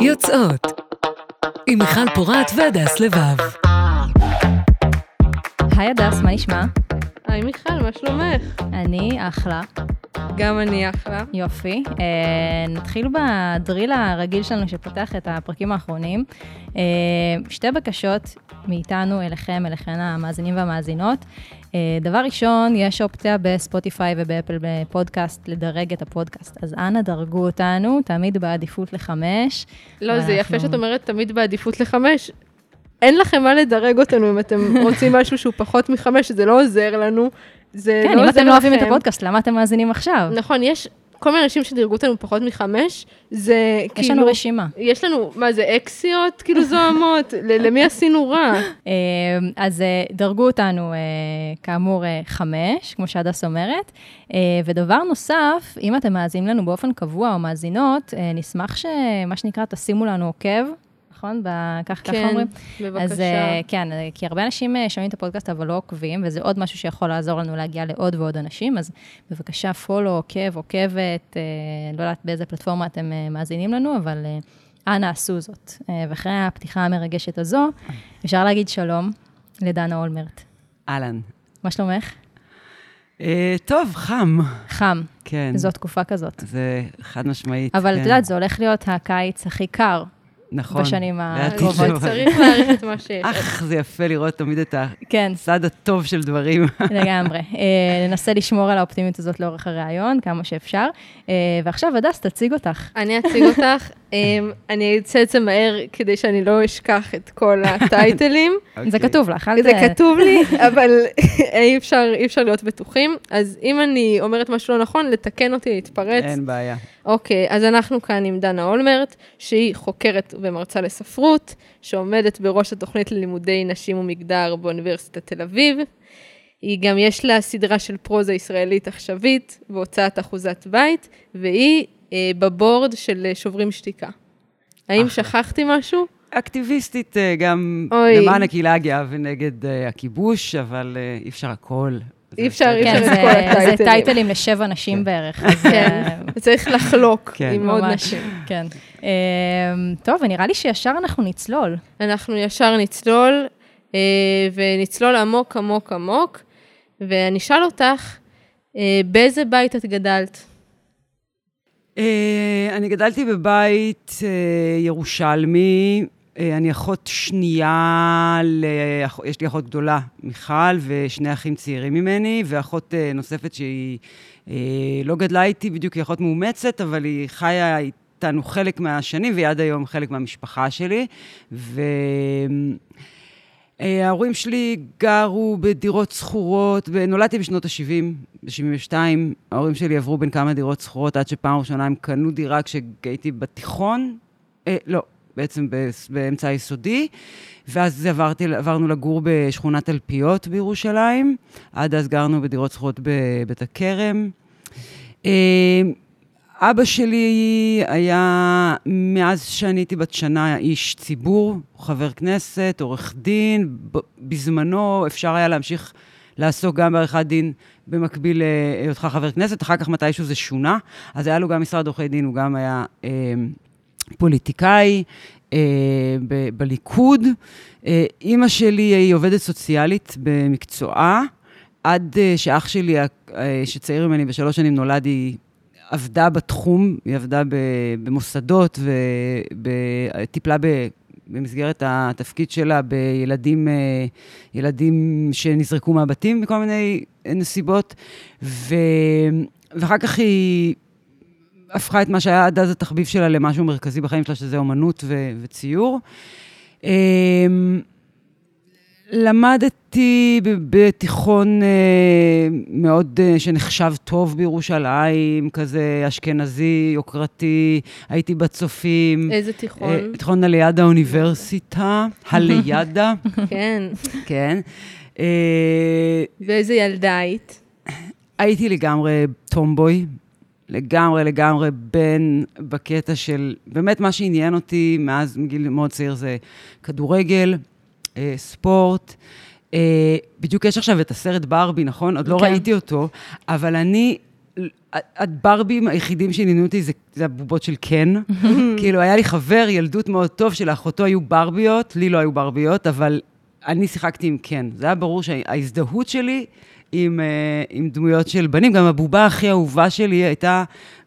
יוצאות עם מיכל פורת והדס לבב. היי הדס, מה נשמע? היי מיכל, מה שלומך? אני אחלה, גם אני אחלה. יופי. אה, נתחיל בדריל הרגיל שלנו שפותח את הפרקים האחרונים. אה, שתי בקשות מאיתנו אליכם, אליכן המאזינים והמאזינות. אה, דבר ראשון, יש אופציה בספוטיפיי ובאפל פודקאסט לדרג את הפודקאסט. אז אנא דרגו אותנו, תמיד בעדיפות לחמש. לא, זה יפה ואנחנו- שאת אומרת תמיד בעדיפות לחמש. אין לכם מה לדרג אותנו אם אתם רוצים משהו שהוא פחות מחמש, זה לא עוזר לנו. זה כן, לא אם עוזר אתם לא אוהבים את לכם. הפודקאסט, למה אתם מאזינים עכשיו? נכון, יש כל מיני אנשים שדירגו אותנו פחות מחמש, זה כאילו... יש לנו רשימה. יש לנו, מה זה, אקסיות כאילו זוהמות? למי עשינו רע? אה, אז אה, דרגו אותנו, אה, כאמור, חמש, כמו שהדס אומרת. ודבר נוסף, אם אתם מאזינים לנו באופן קבוע או מאזינות, נשמח שמה שנקרא, תשימו לנו עוקב, נכון? ב- כך ככה כן, אומרים? בבקשה. אז אה, כן, אה, כי הרבה אנשים אה, שומעים את הפודקאסט אבל לא עוקבים, וזה עוד משהו שיכול לעזור לנו להגיע לעוד ועוד אנשים, אז בבקשה, פולו, עוקב, עוקבת, לא יודעת באיזה פלטפורמה אתם מאזינים לנו, אבל אנא עשו זאת. ואחרי הפתיחה המרגשת הזו, אפשר להגיד שלום לדנה אולמרט. אהלן. מה שלומך? אה, טוב, חם. חם, כן. זו תקופה כזאת. זה חד משמעית. אבל כן. את יודעת, זה הולך להיות הקיץ הכי קר. נכון. בשנים הקרובות. צריך להעריך את מה שיש. אך, זה יפה לראות תמיד את כן, הצד הטוב של דברים. לגמרי. אה, ננסה לשמור על האופטימיות הזאת לאורך הראיון, כמה שאפשר. אה, ועכשיו, הדס, תציג אותך. אני אציג אותך. אמ, אני אצא את זה מהר כדי שאני לא אשכח את כל הטייטלים. זה אוקיי. כתוב לך, אל זה ת- כתוב לי, אבל אי אפשר, אי אפשר להיות בטוחים. אז אם אני אומרת משהו לא נכון, לתקן אותי, להתפרץ. אין בעיה. אוקיי, אז אנחנו כאן עם דנה אולמרט, שהיא חוקרת ומרצה לספרות, שעומדת בראש התוכנית ללימודי נשים ומגדר באוניברסיטת תל אביב. היא גם יש לה סדרה של פרוזה ישראלית עכשווית והוצאת אחוזת בית, והיא בבורד של אה, שוברים שתיקה. האם אחלה. שכחתי משהו? אקטיביסטית אה, גם אוי. למען הקהילה הגאה ונגד אה, הכיבוש, אבל אה, אי אפשר הכל. אי אפשר. אי כן, אפשר זה את כל זה הטייטלים. טייטלים לשבע נשים בערך. אז, כן, אה, צריך לחלוק כן. עם עוד נשים. כן. אה, טוב, ונראה לי שישר אנחנו נצלול. אנחנו ישר נצלול, אה, ונצלול עמוק עמוק עמוק, ואני אשאל אותך, אה, באיזה בית את גדלת? אה, אני גדלתי בבית אה, ירושלמי. אה, אני אחות שנייה, לאח- יש לי אחות גדולה, מיכל, ושני אחים צעירים ממני, ואחות נוספת שהיא לא גדלה איתי, בדיוק היא אחות מאומצת, אבל היא חיה איתנו חלק מהשנים, והיא עד היום חלק מהמשפחה שלי. ו... אה, ההורים שלי גרו בדירות שכורות, נולדתי בשנות ה-70, ב-72. ההורים שלי עברו בין כמה דירות שכורות עד שפעם ראשונה הם קנו דירה כשהייתי בתיכון. אה, לא, בעצם באמצע היסודי. ואז עברתי, עברנו לגור בשכונת תלפיות בירושלים. עד אז גרנו בדירות שכורות בבית הכרם. אה, אבא שלי היה, מאז שאני הייתי בת שנה, איש ציבור, חבר כנסת, עורך דין. בזמנו אפשר היה להמשיך לעסוק גם בעריכת דין במקביל להיותך חבר כנסת, אחר כך מתישהו זה שונה. אז היה לו גם משרד עורכי דין, הוא גם היה אה, פוליטיקאי אה, ב- בליכוד. אה, אימא שלי היא עובדת סוציאלית במקצועה. עד אה, שאח שלי, אה, שצעיר ממני בשלוש שנים נולד, היא עבדה בתחום, היא עבדה במוסדות וטיפלה במסגרת התפקיד שלה בילדים אה, ילדים שנזרקו מהבתים מכל מיני נסיבות, ו... ואחר כך היא הפכה את מה שהיה עד אז התחביב שלה למשהו מרכזי בחיים שלה, שזה אומנות ו- וציור. למדתי בתיכון אה, מאוד, אה, שנחשב טוב בירושלים, כזה אשכנזי, יוקרתי, הייתי בצופים. איזה תיכון? אה, תיכון הליד האוניברסיטה, הלידה, כן. כן. ואיזה ילדה היית? הייתי לגמרי טומבוי, לגמרי, לגמרי בן בקטע של, באמת מה שעניין אותי מאז מגיל מאוד צעיר זה כדורגל, אה, ספורט. אה, בדיוק יש עכשיו את הסרט ברבי, נכון? עוד לא כן. ראיתי אותו, אבל אני הברבים היחידים שעניינו אותי זה, זה הבובות של קן. כאילו, היה לי חבר ילדות מאוד טוב, שלאחותו היו ברביות, לי לא היו ברביות, אבל אני שיחקתי עם קן. זה היה ברור שההזדהות שלי עם, uh, עם דמויות של בנים, גם הבובה הכי אהובה שלי הייתה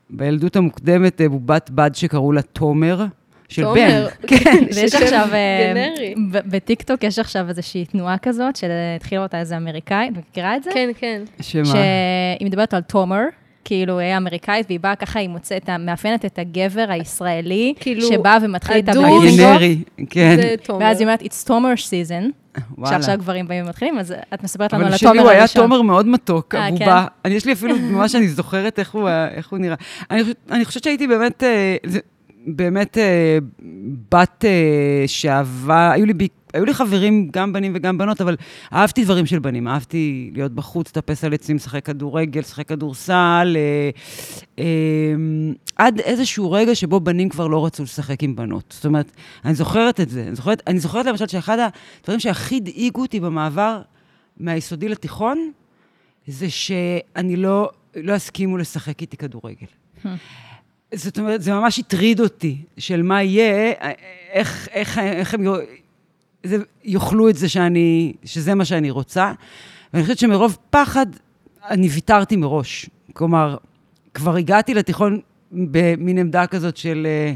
בילדות המוקדמת אה, בובת בד שקראו לה תומר. של תומר, בן. כן. ויש עכשיו, אה, גנרי. בטיקטוק יש עכשיו איזושהי תנועה כזאת, שהתחילה אותה איזה אמריקאית, את מכירה את זה? כן, כן. שמה? שהיא מדברת על תומר, כאילו היא אמריקאית, והיא באה ככה, היא מוצאת, מאפיינת את הגבר הישראלי, כאילו, שבא ומתחיל איתה. בליבינגו, הגנרי, כן. זה תומר. ואז היא אומרת, it's תומר season, וואלה. שעכשיו גברים באים ומתחילים, אז את מספרת לנו אבל על שלי התומר הוא היה הראשון. תומר מאוד מתוק, אה, הבובה. אני, יש לי אפילו תנועה שאני זוכרת איך הוא, איך הוא נראה. אני, חושבת- אני חושבת שהייתי באמת, אה, זה- באמת אה, בת אה, שאהבה, היו לי, היו לי חברים, גם בנים וגם בנות, אבל אהבתי דברים של בנים. אהבתי להיות בחוץ, לטפס על עצים, לשחק כדורגל, לשחק כדורסל, אה, אה, עד איזשהו רגע שבו בנים כבר לא רצו לשחק עם בנות. זאת אומרת, אני זוכרת את זה. אני זוכרת, אני זוכרת למשל שאחד הדברים שהכי הדאיגו אותי במעבר מהיסודי לתיכון, זה שאני לא, לא יסכימו לשחק איתי כדורגל. זאת אומרת, זה ממש הטריד אותי, של מה יהיה, איך, איך, איך הם זה, יאכלו את זה שאני, שזה מה שאני רוצה. ואני חושבת שמרוב פחד, אני ויתרתי מראש. כלומר, כבר הגעתי לתיכון במין עמדה כזאת של אה,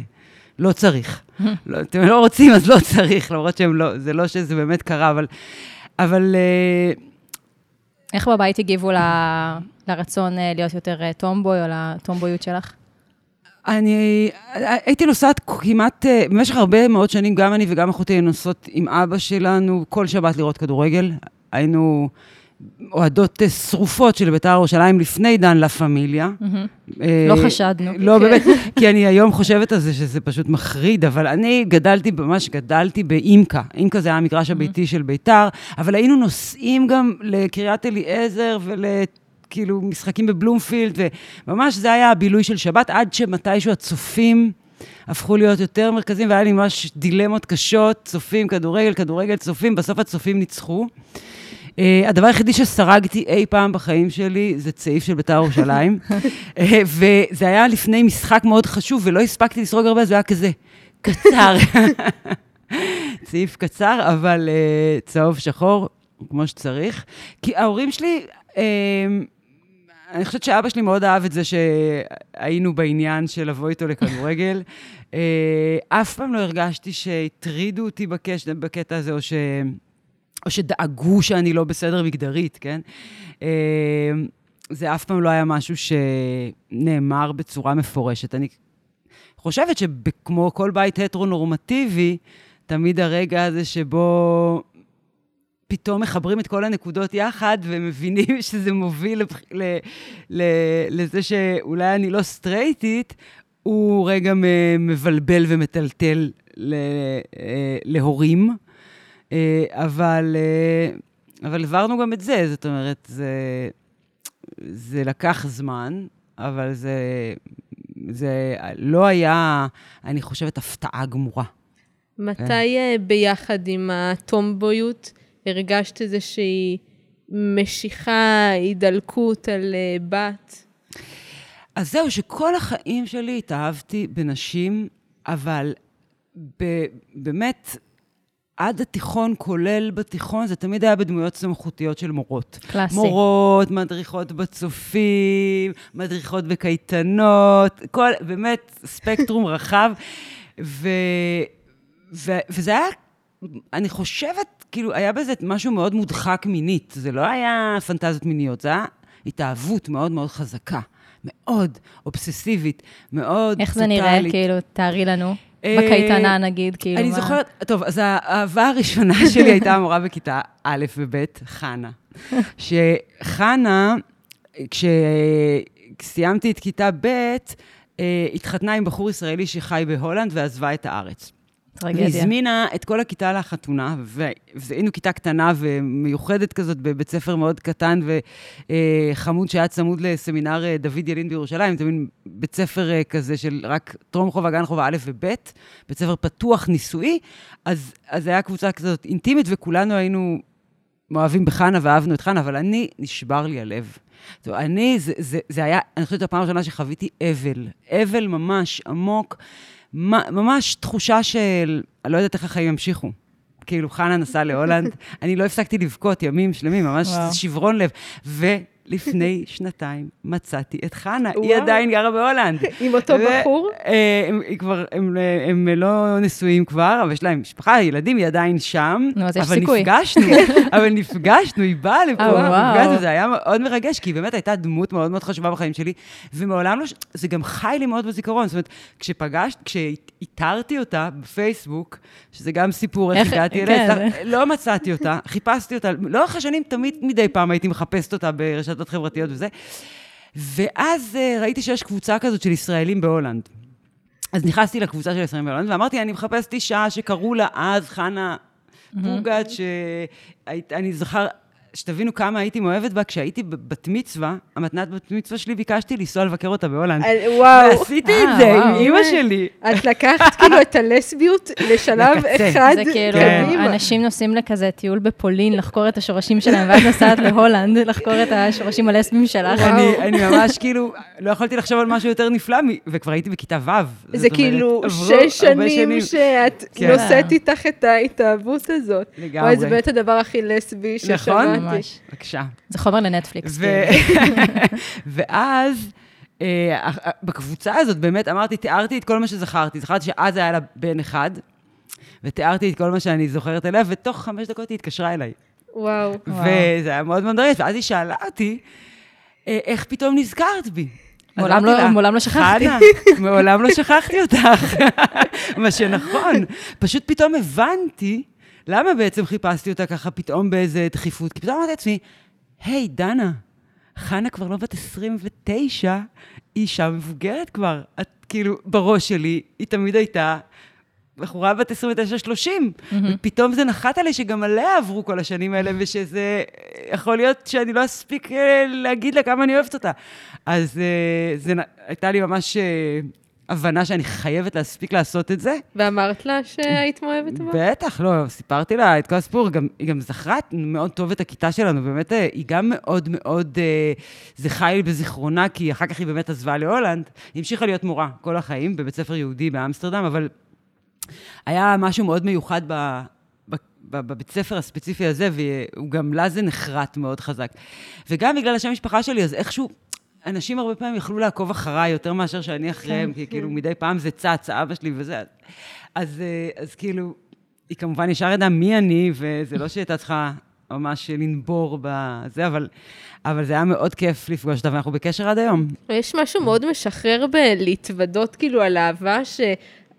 לא צריך. לא, אתם לא רוצים, אז לא צריך, למרות שהם לא, זה לא שזה באמת קרה, אבל... אבל אה, איך בבית הגיבו ל- לרצון אה, להיות יותר טומבוי, או לטומבויות שלך? אני הייתי נוסעת כמעט, אה, במשך הרבה מאוד שנים, גם אני וגם אחותי היינו נוסעות עם אבא שלנו כל שבת לראות כדורגל. היינו אוהדות אה, שרופות של בית"ר ירושלים לפני דן לה פמיליה. אה, לא חשדנו. לא, באמת, כי אני היום חושבת על זה שזה פשוט מחריד, אבל אני גדלתי, ממש גדלתי באימקה. אימקה זה היה המגרש הביתי של בית"ר, אבל היינו נוסעים גם לקריית אליעזר ול... כאילו, משחקים בבלומפילד, וממש זה היה הבילוי של שבת, עד שמתישהו הצופים הפכו להיות יותר מרכזיים, והיה לי ממש דילמות קשות, צופים, כדורגל, כדורגל, צופים, בסוף הצופים ניצחו. Uh, הדבר היחידי שסרגתי אי פעם בחיים שלי זה צעיף של בית"ר ירושלים. uh, וזה היה לפני משחק מאוד חשוב, ולא הספקתי לסרוג הרבה, זה היה כזה קצר. צעיף קצר, אבל uh, צהוב שחור, כמו שצריך. כי ההורים שלי, uh, אני חושבת שאבא שלי מאוד אהב את זה שהיינו בעניין של לבוא איתו לכדורגל. uh, אף פעם לא הרגשתי שהטרידו אותי בקש, בקטע הזה, או ש... או שדאגו שאני לא בסדר מגדרית, כן? אה, זה אף פעם לא היה משהו שנאמר בצורה מפורשת. אני חושבת שכמו כל בית הטרו-נורמטיבי, תמיד הרגע הזה שבו פתאום מחברים את כל הנקודות יחד ומבינים שזה מוביל לבח... ל... ל... לזה שאולי אני לא סטרייטית, הוא רגע מבלבל ומטלטל ל... אה, להורים. אה, אבל, אה, אבל עברנו גם את זה, זאת אומרת, זה, זה לקח זמן, אבל זה, זה לא היה, אני חושבת, הפתעה גמורה. מתי אה, ביחד עם הטומבויות הרגשת איזושהי משיכה, הידלקות על אה, בת? אז זהו, שכל החיים שלי התאהבתי בנשים, אבל ב, באמת, עד התיכון, כולל בתיכון, זה תמיד היה בדמויות סמכותיות של מורות. קלאסי. מורות, מדריכות בצופים, מדריכות בקייטנות, כל, באמת, ספקטרום רחב. ו, ו, וזה היה, אני חושבת, כאילו, היה בזה משהו מאוד מודחק מינית. זה לא היה פנטזיות מיניות, זה היה התאהבות מאוד מאוד חזקה. מאוד אובססיבית, מאוד איך זה נראה. כאילו, תארי לנו. אה, בקייטנה נגיד, כאילו, אני מה? זוכרת, טוב, אז האהבה הראשונה שלי הייתה המורה בכיתה א' וב', חנה. שחנה, כשסיימתי את כיתה ב', אה, התחתנה עם בחור ישראלי שחי בהולנד ועזבה את הארץ. טרגדיה. והזמינה את כל הכיתה לחתונה, והיינו כיתה קטנה ומיוחדת כזאת בבית ספר מאוד קטן וחמוד שהיה צמוד לסמינר אה, דוד ילין בירושלים, זה מין בית ספר אה, כזה של רק טרום חובה, גן חובה א' וב', בית ספר פתוח נישואי, אז, אז היה קבוצה כזאת אינטימית וכולנו היינו מאוהבים בחנה ואהבנו את חנה, אבל אני, נשבר לי הלב. טוב, אני, זה, זה, זה היה, אני חושבת, הפעם הראשונה שחוויתי אבל. אבל ממש עמוק, ממש תחושה של, אני לא יודעת איך החיים ימשיכו. כאילו, חנה נסעה להולנד, אני לא הפסקתי לבכות ימים שלמים, ממש וואו. שברון לב. ו... לפני שנתיים מצאתי את חנה, היא עדיין גרה בהולנד. עם אותו בחור? אה, הם כבר, הם לא נשואים כבר, אבל יש להם משפחה, ילדים, היא עדיין שם. נו, אז יש סיכוי. אבל נפגשנו, אבל נפגשנו, היא באה לפה, אה, נפגשנו, זה היה מאוד מרגש, כי היא באמת הייתה דמות מאוד מאוד חשובה בחיים שלי, ומעולם לא, זה גם חי לי מאוד בזיכרון. זאת אומרת, כשפגשת, כשאיתרתי אותה בפייסבוק, שזה גם סיפור איך הגעתי אליה, כן. לא מצאתי אותה, חיפשתי אותה, לאורך השנים תמיד מדי פעם הייתי מחפשת אותה ברשת רשתות חברתיות וזה. ואז אה, ראיתי שיש קבוצה כזאת של ישראלים בהולנד. אז נכנסתי לקבוצה של ישראלים בהולנד, ואמרתי, אני מחפשת אישה שקראו לה אז חנה פוגת, שאני זכר... שתבינו כמה הייתי מאוהבת בה, כשהייתי בת מצווה, המתנת בת מצווה שלי, ביקשתי לנסוע לבקר אותה בהולנד. וואו. ועשיתי את אה, זה עם אימא שלי. את לקחת כאילו את הלסביות לשלב אחד זה כאילו, אנשים נוסעים לכזה טיול בפולין, לחקור את השורשים שלהם, ואת נוסעת להולנד, לחקור את השורשים הלסביים שלך. אני ממש כאילו, לא יכולתי לחשוב על משהו יותר נפלא, וכבר הייתי בכיתה ו'. זה כאילו שש שנים שאת כן. נושאת איתך את ההתאהבות הזאת. לגמרי. זה באמת הדבר הכי לסבי? ששמעתי. נכון, ממש. בבקשה. זה חומר לנטפליקס. כאילו. ואז... אה, בקבוצה הזאת באמת אמרתי, תיארתי את כל מה שזכרתי. זכרתי שאז היה לה בן אחד, ותיארתי את כל מה שאני זוכרת אליה, ותוך חמש דקות היא התקשרה אליי. וואו. וזה היה מאוד מאוד מרגש, ואז היא שאלה אותי, אה, איך פתאום נזכרת בי? מעולם לא, מעולם לא שכחתי. חנה, מעולם לא שכחתי אותך. מה שנכון, פשוט פתאום הבנתי למה בעצם חיפשתי אותה ככה פתאום באיזה דחיפות? כי פתאום אמרתי לעצמי, היי, דנה, חנה כבר לא בת 29, היא אישה מבוגרת כבר. את כאילו, בראש שלי, היא תמיד הייתה בחורה בת 29-30, mm-hmm. ופתאום זה נחת עלי שגם עליה עברו כל השנים האלה, ושזה יכול להיות שאני לא אספיק אה, להגיד לה כמה אני אוהבת אותה. אז אה, זה הייתה לי ממש אה, הבנה שאני חייבת להספיק לעשות את זה. ואמרת לה שהיית מאוהבת בה? בטח, לא, סיפרתי לה את כל הסיפור, גם, היא גם זכרה מאוד טוב את הכיתה שלנו, באמת, אה, היא גם מאוד מאוד, אה, זה חי לי בזיכרונה, כי אחר כך היא באמת עזבה להולנד, היא המשיכה להיות מורה כל החיים בבית ספר יהודי באמסטרדם, אבל היה משהו מאוד מיוחד ב... בבית ספר הספציפי הזה, והוא גם לה זה נחרט מאוד חזק. וגם בגלל השם המשפחה שלי, אז איכשהו אנשים הרבה פעמים יכלו לעקוב אחריי יותר מאשר שאני אחריהם, כן, כי כאילו כן. מדי פעם זה צץ, אבא שלי וזה. אז, אה, אז כאילו, היא כמובן ישר ידעה מי אני, וזה לא שהיא הייתה צריכה ממש לנבור בזה, אבל, אבל זה היה מאוד כיף לפגוש אותה, ואנחנו בקשר עד היום. יש משהו מאוד משחרר בלהתוודות כאילו על אהבה, ש...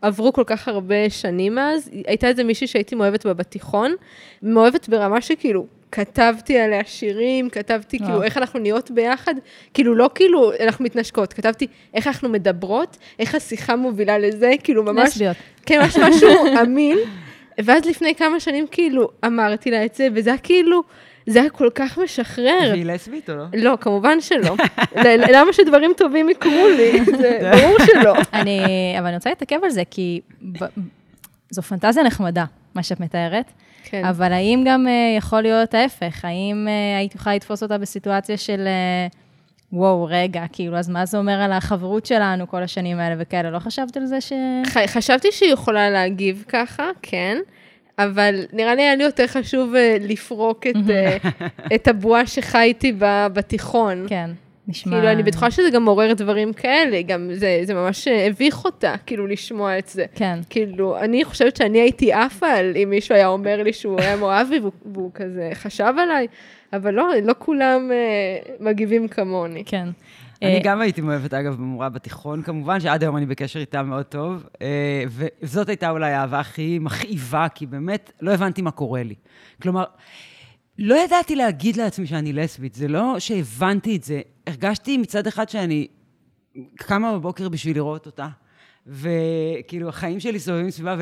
עברו כל כך הרבה שנים מאז, הייתה איזה מישהי שהייתי מאוהבת בה בתיכון, מאוהבת ברמה שכאילו, כתבתי עליה שירים, כתבתי כאילו אה. איך אנחנו נהיות ביחד, כאילו לא כאילו אנחנו מתנשקות, כתבתי איך אנחנו מדברות, איך השיחה מובילה לזה, כאילו ממש... לסביות. כן, ממש משהו אמין. ואז לפני כמה שנים כאילו אמרתי לה את זה, וזה היה כאילו... זה היה כל כך משחרר. והיא לסבית או לא? לא, כמובן שלא. למה שדברים טובים יקרו לי? זה ברור שלא. אני, אבל אני רוצה להתעכב על זה, כי זו פנטזיה נחמדה, מה שאת מתארת. כן. אבל האם גם uh, יכול להיות ההפך? האם uh, היית יכולה לתפוס אותה בסיטואציה של, uh, וואו, רגע, כאילו, אז מה זה אומר על החברות שלנו כל השנים האלה וכאלה? לא חשבת על זה ש... ח, חשבתי שהיא יכולה להגיב ככה, כן. אבל נראה לי היה לי יותר חשוב לפרוק את, את הבועה שחייתי בתיכון. כן. נשמע... כאילו, אני בטוחה שזה גם מעורר דברים כאלה, גם זה, זה ממש הביך אותה, כאילו, לשמוע את זה. כן. כאילו, אני חושבת שאני הייתי עפה על אם מישהו היה אומר לי שהוא היה מאוהב בי, והוא, והוא כזה חשב עליי, אבל לא, לא כולם uh, מגיבים כמוני. כן. אני אה, גם הייתי מאוהבת, אגב, במורה בתיכון, כמובן, שעד היום אני בקשר איתה מאוד טוב, אה, וזאת הייתה אולי האהבה הכי מכאיבה, כי באמת לא הבנתי מה קורה לי. כלומר, לא ידעתי להגיד לעצמי שאני לסבית, זה לא שהבנתי את זה. הרגשתי מצד אחד שאני קמה בבוקר בשביל לראות אותה, וכאילו החיים שלי סובבים סביבה,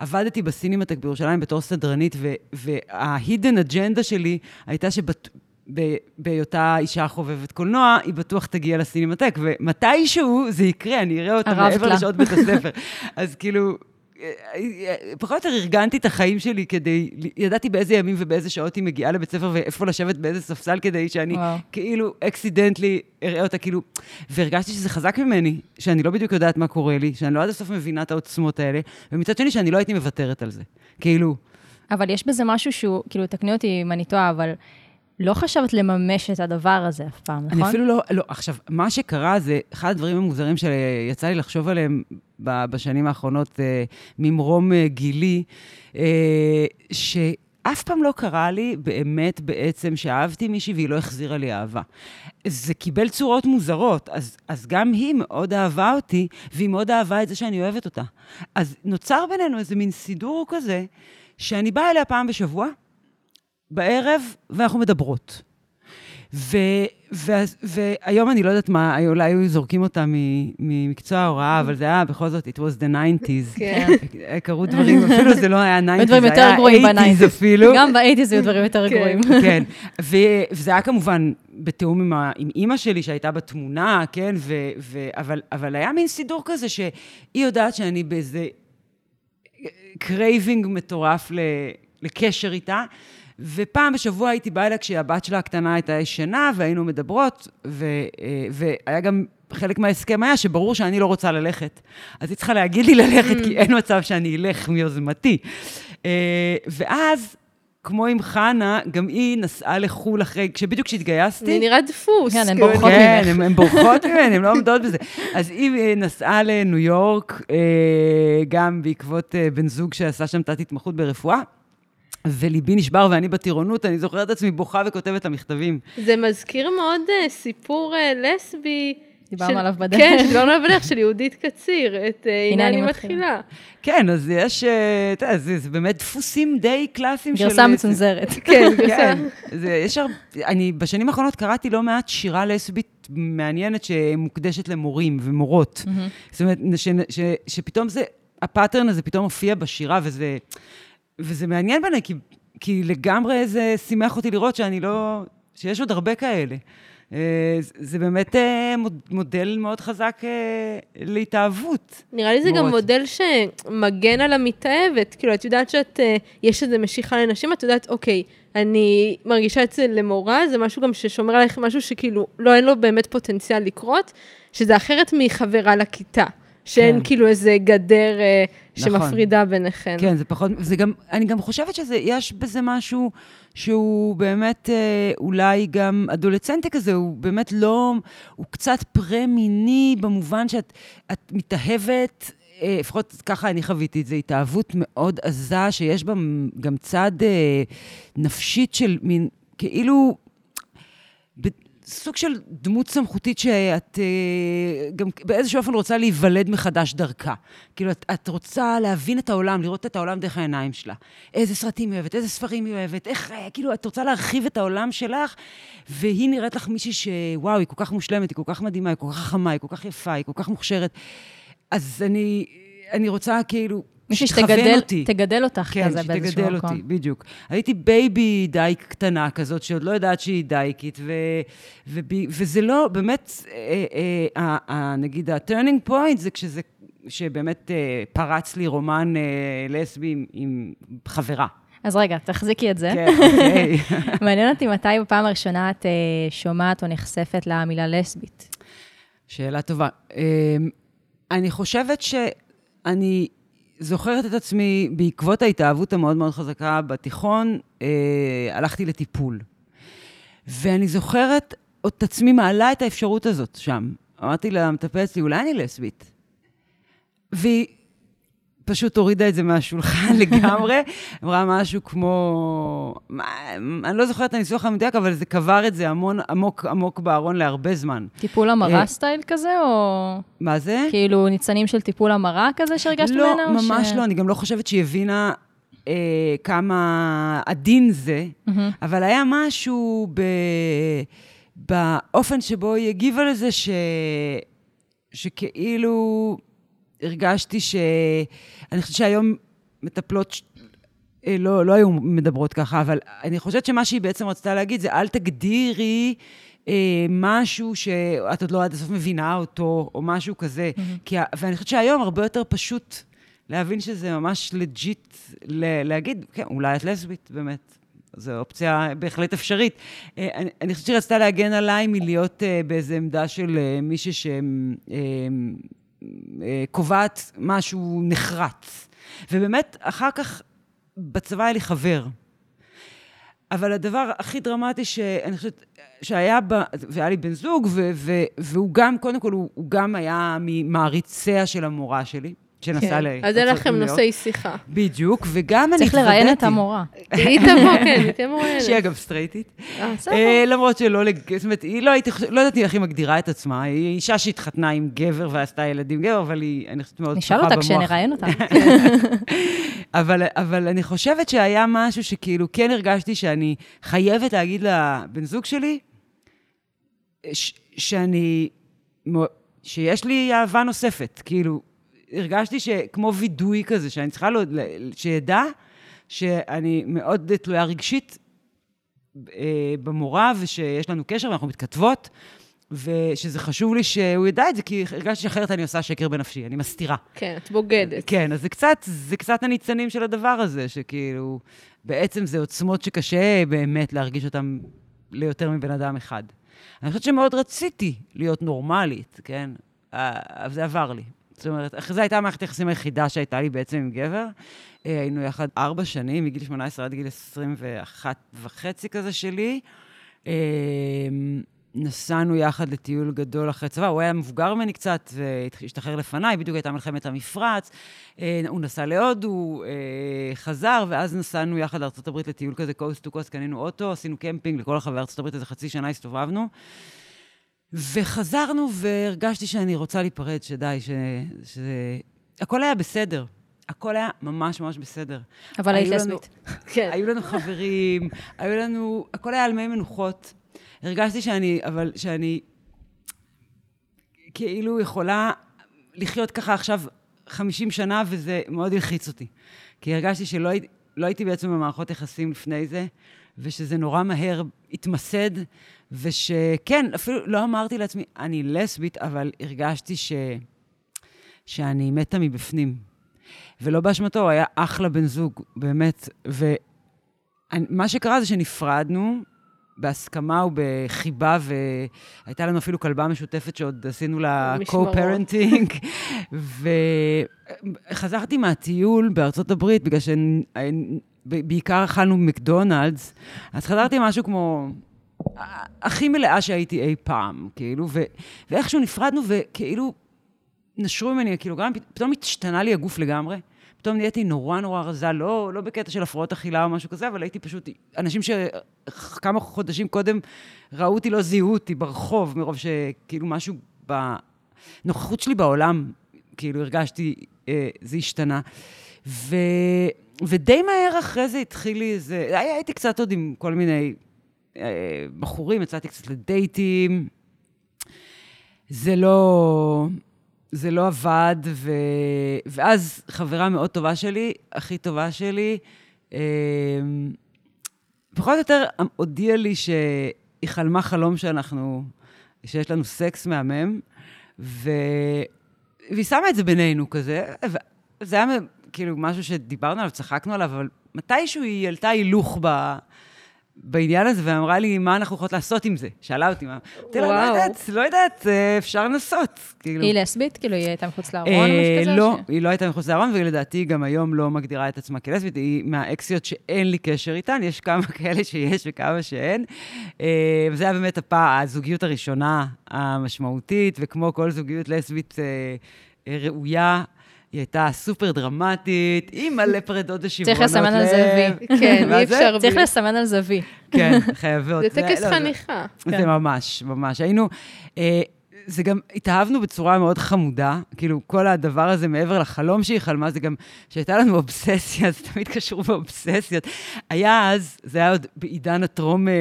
ועבדתי בסינמטק בירושלים בתור סדרנית, וה hidden agenda שלי הייתה שבת... בהיותה אישה חובבת קולנוע, היא בטוח תגיע לסינמטק, ומתישהו זה יקרה, אני אראה אותה מעבר לשעות בית הספר. אז כאילו, פחות או יותר ארגנתי את החיים שלי כדי, ידעתי באיזה ימים ובאיזה שעות היא מגיעה לבית ספר ואיפה לשבת באיזה ספסל כדי שאני וואו. כאילו accidentally אראה אותה, כאילו, והרגשתי שזה חזק ממני, שאני לא בדיוק יודעת מה קורה לי, שאני לא עד הסוף מבינה את העוצמות האלה, ומצד שני שאני לא הייתי מוותרת על זה. כאילו, אבל יש בזה משהו שהוא, כאילו, תקני אותי אם אני טועה, אבל לא חשבת לממש את הדבר הזה אף פעם, נכון? אני אפילו לא, לא, עכשיו, מה שקרה זה, אחד הדברים המוזרים שיצא לי לחשוב עליהם בשנים האחרונות, אה, ממרום אה, גילי, אה, שאף פעם לא קרה לי באמת בעצם שאהבתי מישהי והיא לא החזירה לי אהבה. זה קיבל צורות מוזרות, אז, אז גם היא מאוד אהבה אותי, והיא מאוד אהבה את זה שאני אוהבת אותה. אז נוצר בינינו איזה מין סידור כזה, שאני באה אליה פעם בשבוע, בערב, ואנחנו מדברות. ו, ו, והיום אני לא יודעת מה, אולי היו זורקים אותה ממקצוע ההוראה, אבל זה היה בכל זאת, it was the 90's. כן. קרו דברים, אפילו זה לא היה 90's, היו דברים זה היה גרועים 80's ב nineties. אפילו. גם ב eighties היו דברים יותר כן. גרועים. כן, ו- וזה היה כמובן בתיאום עם, ה- עם אימא שלי שהייתה בתמונה, כן, ו- ו- אבל, אבל היה מין סידור כזה שהיא יודעת שאני באיזה craving מטורף ל- לקשר איתה. ופעם בשבוע הייתי באה אליה כשהבת שלה הקטנה הייתה ישנה, והיינו מדברות, ו, אה, והיה גם, חלק מההסכם היה שברור שאני לא רוצה ללכת. אז היא צריכה להגיד לי ללכת, כי אין מצב שאני אלך מיוזמתי. אה, ואז, כמו עם חנה, גם היא נסעה לחו"ל אחרי, כשבדיוק כשהתגייסתי, אני רואה דפוס. כן, הן כאילו, בורחות כן, ממך. הן- הן בורחות ממני, הן לא עומדות בזה. אז היא אה, נסעה לניו יורק, גם בעקבות בן זוג שעשה שם תת-התמחות ברפואה, וליבי נשבר ואני בטירונות, אני זוכרת את עצמי בוכה וכותבת את המכתבים. זה מזכיר מאוד אה, סיפור אה, לסבי. דיברנו של- עליו בדרך. כן, שדיברנו עליו בדרך של יהודית קציר, את אה, הנה הנה אני אני מתחילה. מתחילה. כן, אז יש, אתה יודע, זה, זה באמת דפוסים די קלאסיים של... גרסה מצונזרת. כן, גרסה. כן, זה, יש הרבה, אני בשנים האחרונות קראתי לא מעט שירה לסבית מעניינת שמוקדשת למורים ומורות. זאת אומרת, ש, ש, שפתאום זה, הפאטרן הזה פתאום מופיע בשירה, וזה, וזה מעניין בעיניי, כי, כי לגמרי זה שימח אותי לראות שאני לא, שיש עוד הרבה כאלה. אה, זה- באמת אה, מוד- מודל מאוד חזק אה, להתאהבות. נראה לי זה גם מורות. מודל שמגן על המתאהבת. כאילו, את יודעת שאת, יש איזו משיכה לנשים, את יודעת, אוקיי, אני מרגישה את זה למורה, זה משהו גם ששומר עלייך, משהו שכאילו, לא, אין לו באמת פוטנציאל לקרות, שזה אחרת מחברה לכיתה. שאין כן. כאילו איזה גדר. שמפרידה ביניכן. כן, זה פחות, זה גם, אני גם חושבת שיש בזה משהו שהוא באמת אה, אולי גם אדולצנטי כזה, הוא באמת לא, הוא קצת פרה-מיני במובן שאת את מתאהבת, אה, לפחות ככה אני חוויתי את זה, התאהבות מאוד עזה, שיש בה גם צד אה, נפשית של מין, כאילו, ב- סוג של דמות סמכותית שאת אה, גם באיזשהו אופן רוצה להיוולד מחדש דרכה. כאילו, את, את רוצה להבין את העולם, לראות את העולם דרך העיניים שלה. איזה סרטים היא אוהבת, איזה ספרים היא אוהבת, איך, אה, כאילו, את רוצה להרחיב את העולם שלך, והיא נראית לך מישהי שוואו, היא כל כך מושלמת, היא כל כך מדהימה, היא כל כך חכמה, היא כל כך יפה, היא כל כך מוכשרת. אז אני, אני רוצה כאילו... מישהי שתגדל אותי. תגדל אותך כן, כזה באיזשהו שתגדל מקום. אותי, בדיוק. הייתי baby dyke קטנה כזאת, שעוד לא יודעת שהיא דייקית, ו, ו, וזה לא, באמת, אה, אה, אה, אה, נגיד, ה-turning point זה כשזה, שבאמת אה, פרץ לי רומן אה, לסבי עם, עם חברה. אז רגע, תחזיקי את זה. כן, אוקיי. מעניין אותי מתי בפעם הראשונה את אה, שומעת או נחשפת למילה לסבית. שאלה טובה. אמ, אני חושבת שאני זוכרת את עצמי, בעקבות ההתאהבות המאוד מאוד חזקה בתיכון, אה, הלכתי לטיפול. ואני זוכרת את עצמי מעלה את האפשרות הזאת שם. אמרתי למטפלת שלי, אולי אני לסבית? והיא פשוט הורידה את זה מהשולחן לגמרי, אמרה משהו כמו... מה, אני לא זוכרת את הניסוח המדויק, אבל זה קבר את זה המון, עמוק עמוק בארון להרבה זמן. טיפול המרה אה, סטייל כזה, או מה זה? כאילו ניצנים של טיפול המרה כזה שהרגשת לא, ממנה? או ממש ש- לא, אני גם לא חושבת שהיא הבינה אה, כמה עדין זה, מהמם. אבל היה משהו ב... באופן שבו היא הגיבה לזה, ש... שכאילו הרגשתי ש... אני חושבת שהיום מטפלות ש... אה, לא, לא היו מדברות ככה, אבל אני חושבת שמה שהיא בעצם רצתה להגיד זה, אל תגדירי אה, משהו שאת עוד לא עד הסוף מבינה אותו, או משהו כזה. כי, ה- ואני חושבת שהיום הרבה יותר פשוט להבין שזה ממש לג'יט להגיד, כן, אולי את לסבית, באמת. זו אופציה בהחלט אפשרית. אה, אני, אני חושבת שרצתה להגן עליי מלהיות uh, באיזו עמדה של uh, מישהי שקובעת משהו נחרץ. ובאמת, אחר כך, בצבא היה לי חבר. אבל הדבר הכי דרמטי שאני חושבת שהיה, ב, והיה לי בן זוג, ו, והוא גם, קודם כל, הוא גם היה ממעריציה של המורה שלי. שנסע כן. ל... אז אין לכם נושאי שיחה. בדיוק, וגם אני צריך לראיין את המורה. היא תבוא, כן, היא תהיה מוראיינת. שהיא אגב סטרייטית. אה. אה, למרות שלא, זאת אומרת, היא לא הייתי, לא יודעת איך היא מגדירה את עצמה, היא אישה שהתחתנה עם גבר ועשתה ילדים גבר, אבל היא, אני חושבת מאוד נשאל פתוחה אותה במוח. כשנראיין אותה. אבל, אני חושבת שהיה משהו שכאילו כן הרגשתי שאני חייבת להגיד לבן זוג שלי, ש, שאני, שיש לי אהבה נוספת. כאילו, הרגשתי שכמו וידוי כזה, שאני צריכה לו, שידע שאני מאוד תלויה רגשית אה, במורה, ושיש לנו קשר ואנחנו מתכתבות, ושזה חשוב לי שהוא ידע את זה, כי הרגשתי שאחרת אני עושה שקר בנפשי, אני מסתירה. כן, את בוגדת. כן, אז זה קצת, זה קצת הניצנים של הדבר הזה, שכאילו, בעצם זה עוצמות שקשה באמת להרגיש אותן ליותר מבן אדם אחד. אני חושבת שמאוד רציתי להיות נורמלית, כן? אה, אבל זה עבר לי. זאת אומרת, אחרי זה הייתה המערכת היחסים היחידה שהייתה לי בעצם עם גבר. אה, היינו יחד ארבע שנים, מגיל 18 עד גיל 21 וחצי כזה שלי. אה, נסענו יחד לטיול גדול אחרי צבא, הוא היה מבוגר ממני קצת והשתחרר לפניי, בדיוק הייתה מלחמת המפרץ. אה, הוא נסע להודו, חזר, ואז נסענו יחד לארה"ב לטיול כזה, coast to coast, קנינו אוטו, עשינו קמפינג לכל רוחב ארה"ב, איזה חצי שנה הסתובבנו. וחזרנו והרגשתי שאני רוצה להיפרד, שדי, ש... שזה... הכל היה בסדר. הכל היה ממש ממש בסדר. אבל היית לסבית. כן. היו לנו חברים, היו לנו, הכל היה על מי מנוחות. הרגשתי שאני, אבל שאני כאילו יכולה לחיות ככה עכשיו 50 שנה, וזה מאוד הלחיץ אותי. כי הרגשתי שלא הי- לא הייתי בעצם במערכות יחסים לפני זה, ושזה נורא מהר התמסד, ושכן, אפילו לא אמרתי לעצמי, אני לסבית, אבל הרגשתי ש... שאני מתה מבפנים. ולא באשמתו, הוא היה אחלה בן זוג, באמת. ומה שקרה זה שנפרדנו בהסכמה ובחיבה, והייתה לנו אפילו כלבה משותפת שעוד עשינו לה co-parenting. וחזרתי מהטיול בארצות הברית, בגלל שבעיקר אכלנו מקדונלדס, אז חזרתי משהו כמו... הכי מלאה שהייתי אי פעם, כאילו, ו, ואיכשהו נפרדנו, וכאילו נשרו ממני הקילוגרם, פתאום השתנה לי הגוף לגמרי. פתאום נהייתי נורא נורא רזה, לא, לא בקטע של הפרעות אכילה או משהו כזה, אבל הייתי פשוט... אנשים שכמה חודשים קודם ראו אותי, לא זיהו אותי ברחוב, מרוב שכאילו משהו בנוכחות שלי בעולם, כאילו הרגשתי, אה, זה השתנה. ו, ודי מהר אחרי זה התחיל לי איזה... הייתי קצת עוד עם כל מיני אה, בחורים, יצאתי קצת לדייטים. זה לא... זה לא עבד, ו... ואז חברה מאוד טובה שלי, הכי טובה שלי, אה, פחות או יותר הודיעה לי שהיא חלמה חלום שאנחנו, שיש לנו סקס מהמם, ו... והיא שמה את זה בינינו כזה, וזה היה כאילו משהו שדיברנו עליו, צחקנו עליו, אבל מתישהו היא העלתה הילוך ב... בעניין הזה, ואמרה לי, מה אנחנו יכולות לעשות עם זה? שאלה אותי, מה? אמרתי לה, לא. יודעת, לא יודעת, אה, אפשר לנסות. כאילו. היא לסבית? כאילו, היא הייתה מחוץ לארון, אה, משהו כזה? לא, ש- היא לא הייתה מחוץ לארון, והיא לדעתי גם היום לא מגדירה את עצמה כלסבית, היא מהאקסיות שאין לי קשר איתן, יש כמה כאלה שיש וכמה שאין. אה, וזה היה באמת הפע, הזוגיות הראשונה המשמעותית, וכמו כל זוגיות לסבית ראויה, היא הייתה סופר דרמטית, עם מלא פרדות ושברונות צריך לסמן על זה וי. כן, מה אי זה? אפשר צריך בלי. לסמן על זה וי. כן, חייבות. זה טקס לא, חניכה. זה כן. ממש, ממש. היינו, אה, זה גם, התאהבנו בצורה מאוד חמודה, כאילו, כל הדבר הזה מעבר לחלום שהיא חלמה, זה גם שהייתה לנו אובססיה, זה תמיד קשור באובססיות. היה אז, זה היה עוד בעידן הטרום, אה,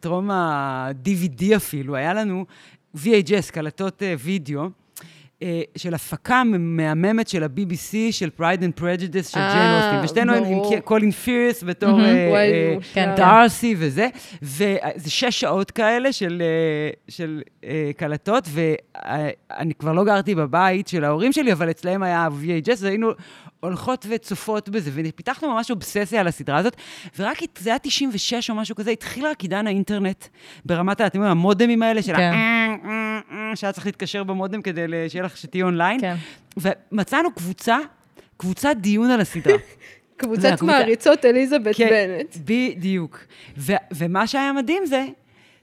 טרום ה-DVD אפילו, היה לנו VHS, קלטות אה, וידאו. אה, של הפקה מהממת של ה-BBC, של Pride and Prejudice של אה, ג'יין אוסטין. ושתינו היינו ברור. עם קולין פירס בתור. אה, אה, דארסי וזה, וזה שש שעות כאלה של, אה, אה, קלטות, ואני כבר לא גרתי בבית של ההורים שלי, אבל אצלהם היה VHS, והיינו הולכות וצופות בזה, ופיתחנו ממש אובססיה על הסדרה הזאת, ורק, הת- זה היה 96 או משהו כזה, התחיל רק עידן האינטרנט, ברמת, אתם יודעים, המודמים האלה של כן. ה... שהיה צריך להתקשר במודם כדי שיהיה לך, שתהיי אונליין, כן. ומצאנו קבוצה, קבוצת דיון על הסדרה. קבוצת מעריצות אליזבת כן, בנט. בדיוק. ו- ומה שהיה מדהים זה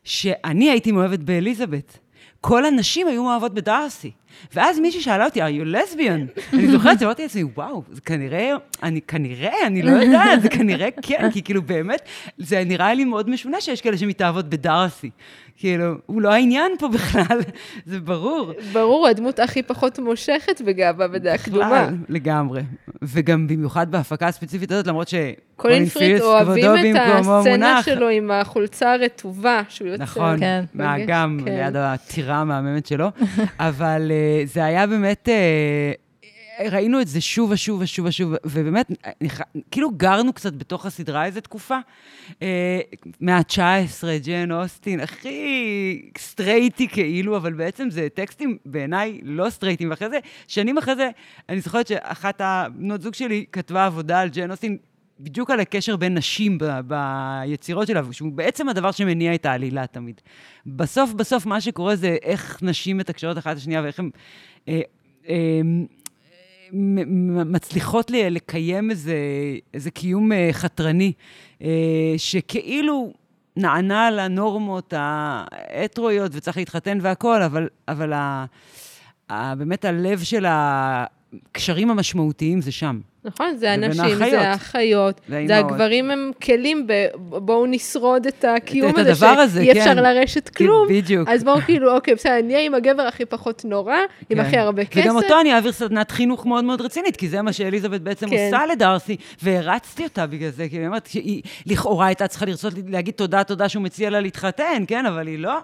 שאני הייתי מאוהבת באליזבת. כל הנשים היו מאוהבות בדארסי. ואז מישהי שאלה אותי, are you lesbian? אני זוכרת שאמרתי לעצמי, וואו, זה כנראה, אני כנראה, אני לא יודעת, זה כנראה כן, כי כאילו באמת, זה נראה לי מאוד משונה שיש כאלה שמתאהבות בדארסי. כאילו, הוא לא העניין פה בכלל, זה ברור. ברור, הדמות הכי פחות מושכת בגאווה בדעה קדומה. לגמרי. וגם במיוחד בהפקה הספציפית הזאת, למרות ש... קולין פירת' אוהבים את הסצנה. שלו עם החולצה הרטובה שהוא יוצא. נכון. מהאגם, כן. ליד הטירה המהממת שלו. אבל אה, זה היה באמת, אה, ראינו את זה שוב ושוב ושוב ושוב, ובאמת, כאילו גרנו קצת בתוך הסדרה איזה תקופה. אה, מאה ה-19, ג'יין אוסטן, הכי סטרייטי כאילו, אבל בעצם זה טקסטים בעיניי לא סטרייטים. ואחרי זה, שנים אחרי זה, אני זוכרת שאחת הבנות זוג שלי כתבה עבודה על ג'ן אוסטין. בדיוק על הקשר בין נשים ב- ביצירות שלה, שהוא בעצם הדבר שמניע את העלילה תמיד. בסוף, בסוף, מה שקורה זה איך נשים מתקשרות אחת לשנייה ואיך הן אה, אה, מצליחות לקיים איזה, איזה קיום אה, חתרני, אה, שכאילו נענה לנורמות ההטרואיות וצריך להתחתן והכול, אבל, אבל ה, ה, באמת הלב של הקשרים המשמעותיים זה שם. נכון, זה האחיות. זה האחיות, זה. הגברים הם כלים ב... בואו נשרוד את הקיום את הזה, הדבר הזה, שאי אפשר כן. לרשת כן, כלום. בדיוק. אז בואו כאילו, אוקיי, בסדר, אני אהיה עם הגבר הכי פחות נורא, עם כן. הכי הרבה כסף. וגם אותו אני אעביר סדנת חינוך מאוד מאוד רצינית, כי זה מה שאליזבת בעצם כן. עושה לדארסי, והרצתי אותה בגלל זה, כי היא אומרת שהיא לכאורה הייתה צריכה לרצות להגיד תודה, תודה שהוא מציע לה להתחתן, כן, אבל היא לא.